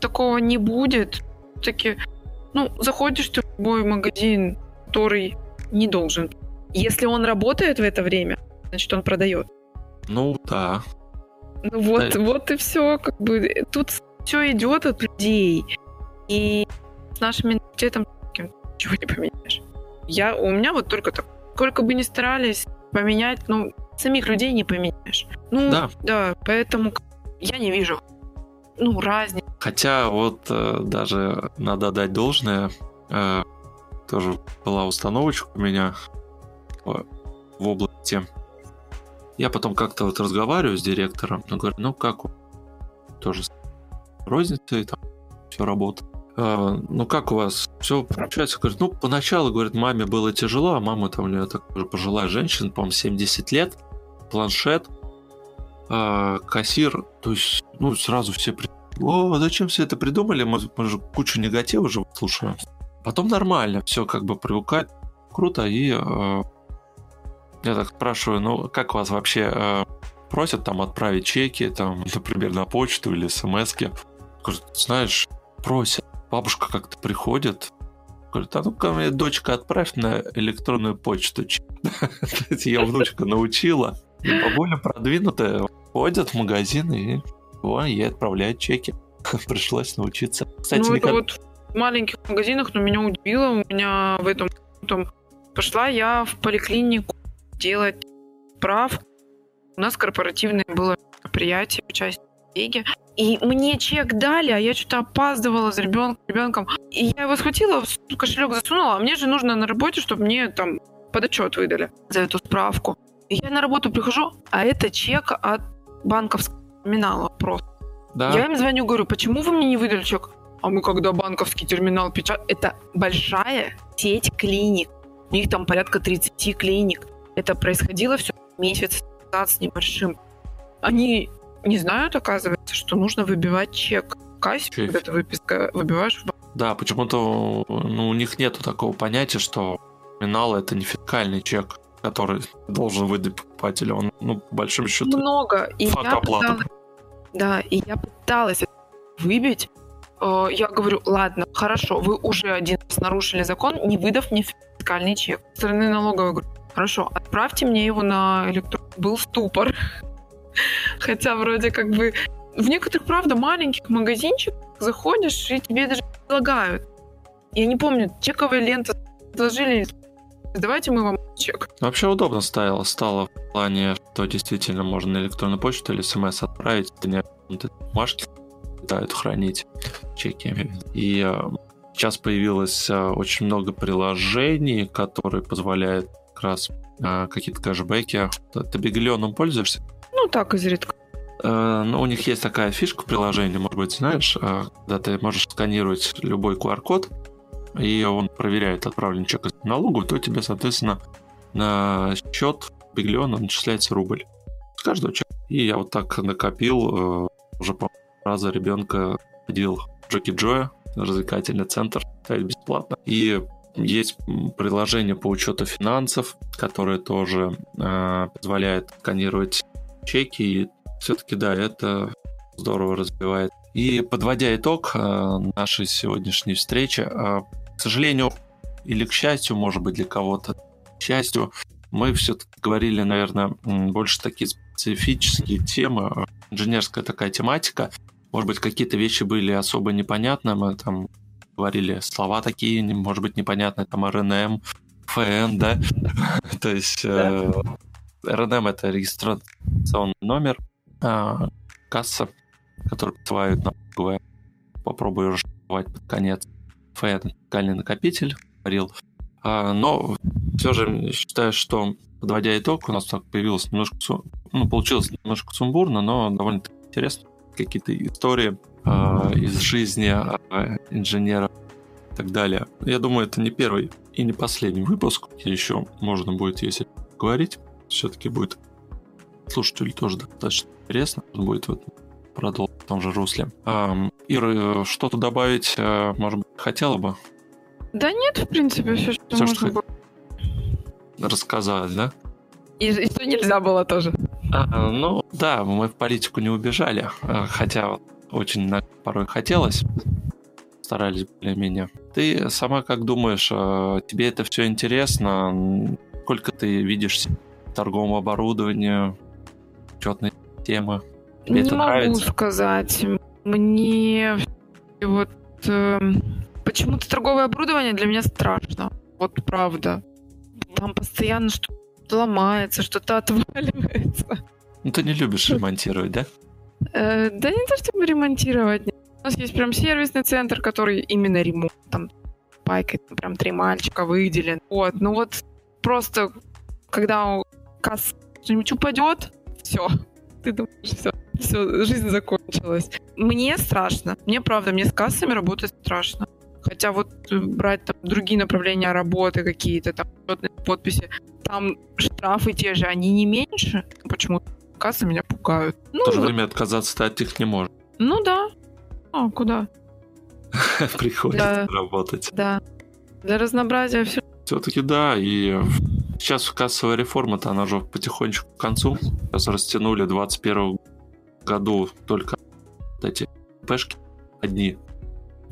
такого не будет. Таки, ну, заходишь ты в любой магазин, который не должен. Если он работает в это время, значит, он продает. Ну, да. Ну вот, да. вот и все, как бы тут все идет от людей. И с нашим менталитетом ничего не поменяешь. Я, у меня вот только так. Сколько бы ни старались поменять, ну, самих людей не поменяешь. Ну, да, да поэтому я не вижу ну, разницы. Хотя вот э, даже надо дать должное, э, тоже была установочка у меня в, в области. Я потом как-то вот разговариваю с директором, но говорю, ну как тоже розница и там все работает. А, ну как у вас все получается? Говорит, ну поначалу, говорит, маме было тяжело, а мама там у нее такая пожилая женщина, по-моему, 70 лет, планшет, а, кассир, то есть, ну сразу все о, зачем все это придумали? Мы, мы же кучу негатива уже слушаем. Потом нормально, все как бы привыкает, круто, и э, я так спрашиваю, ну как вас вообще э, просят там отправить чеки, там, *laughs* например, на почту или смс-ки? Знаешь, просят. Бабушка как-то приходит, говорит, а ну-ка мне дочка отправь на электронную почту. Ее *laughs* внучка научила. И более продвинутая ходят в магазин и о, ей отправляют чеки. *laughs* Пришлось научиться. Кстати, ну, это вот в маленьких магазинах, но меня удивило. У меня в этом там, пошла я в поликлинику делать прав. У нас корпоративное было мероприятие, участие в Беге. И мне чек дали, а я что-то опаздывала с ребенком, ребенком. И я его схватила, в кошелек засунула, а мне же нужно на работе, чтобы мне там под отчет выдали за эту справку. И я на работу прихожу, а это чек от банковского терминала просто. Да. Я им звоню, говорю, почему вы мне не выдали чек? А мы когда банковский терминал печатаем, это большая сеть клиник. У них там порядка 30 клиник. Это происходило все месяц назад с небольшим. Они не знают, оказывается, что нужно выбивать чек в кассе, когда ты выписка выбиваешь в Да, почему-то ну, у них нету такого понятия, что терминал это не фискальный чек, который должен выдать покупателю. Он, ну, по большому счету, много. И я пыталась, да, и я пыталась выбить. Э, я говорю, ладно, хорошо, вы уже один раз нарушили закон, не выдав мне фискальный чек. Со стороны налоговой говорю, хорошо, отправьте мне его на электрон. Был ступор. *laughs* Хотя вроде как бы в некоторых, правда, маленьких магазинчиках заходишь, и тебе даже предлагают. Я не помню, чековая лента сложили Давайте мы вам чек. Вообще удобно стало, стало в плане, что действительно можно на электронную почту или смс отправить, это не бумажки пытают хранить чеки. И э, сейчас появилось э, очень много приложений, которые позволяют как раз э, какие-то кэшбэки. Ты Бигелионом пользуешься? Ну так, изредка. Э, ну, у них есть такая фишка в приложении, может быть, знаешь, э, когда ты можешь сканировать любой QR-код, и он проверяет, отправлен чек из налогу, то тебе, соответственно, на счет Биглиона начисляется рубль. С каждого человека. И я вот так накопил, э, уже по раза ребенка ходил в Джоки Джоя, развлекательный центр, ставить бесплатно. И есть приложение по учету финансов, которое тоже э, позволяет сканировать чеки. И все-таки, да, это здорово развивает. И подводя итог э, нашей сегодняшней встречи, э, к сожалению или к счастью, может быть, для кого-то, к счастью, мы все-таки говорили, наверное, больше такие специфические темы, инженерская такая тематика. Может быть, какие-то вещи были особо непонятны, мы там говорили слова такие, может быть, непонятные, там РНМ, ФН, да? *laughs* То есть э, РНМ — это регистрационный номер, а касса, который посылают на попробую расшифровать под конец. ФН — локальный накопитель, говорил. А, но все же считаю, что подводя итог, у нас так появилось немножко, ну, получилось немножко сумбурно, но довольно интересно. Какие-то истории из жизни э, инженера и так далее. Я думаю, это не первый и не последний выпуск. Еще можно будет, если говорить, все-таки будет слушателю тоже достаточно интересно. Будет вот продолжить в том же русле. Ира, что-то добавить, э, может быть, хотела бы? Да нет, в принципе, все, что все, можно что было. Рассказать, да? И, и что нельзя было тоже. А, ну, да, мы в политику не убежали, а, хотя очень порой хотелось. Старались более-менее. Ты сама как думаешь, а, тебе это все интересно? Сколько ты видишь торгового оборудования, учетной темы? Тебе не это могу нравится? сказать. Мне вот э, почему-то торговое оборудование для меня страшно. Вот правда. Там постоянно что-то ломается, что-то отваливается. Ну, ты не любишь ремонтировать, да? Э, да не то, чтобы ремонтировать. У нас есть прям сервисный центр, который именно ремонт. Там пайкой прям три мальчика выделен. Вот, ну вот просто, когда касс что-нибудь упадет, все. Ты думаешь, все, все, жизнь закончилась. Мне страшно. Мне правда, мне с кассами работать страшно. Хотя вот э, брать там другие направления работы какие-то, там подписи, там штрафы те же, они не меньше. Почему кассы меня пугают. Ну, в то же время отказаться от них не можешь. *laughs* Ну да. А, куда? Приходится работать. Да. Для разнообразия все. Все-таки да, и сейчас кассовая реформа-то, она же потихонечку к концу. Сейчас растянули в 2021 году только эти пешки одни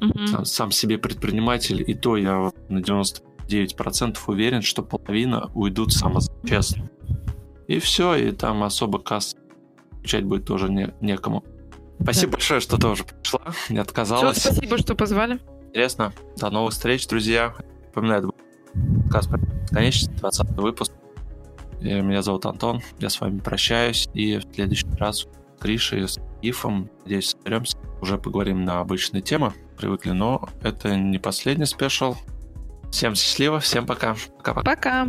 угу. сам, сам себе предприниматель, и то я на 99% уверен, что половина уйдут самозачастно. И все, и там особо касс включать будет тоже не, некому. Спасибо да. большое, что тоже пришла, не отказалась. Все, спасибо, что позвали. Интересно. До новых встреч, друзья. Напоминаю, Каспар, конечно, 20 выпуск. Меня зовут Антон, я с вами прощаюсь, и в следующий раз с Кришей, с Ифом, надеюсь, соберемся, уже поговорим на обычные темы привыкли, но это не последний спешл. Всем счастливо, всем пока. Пока-пока. Пока.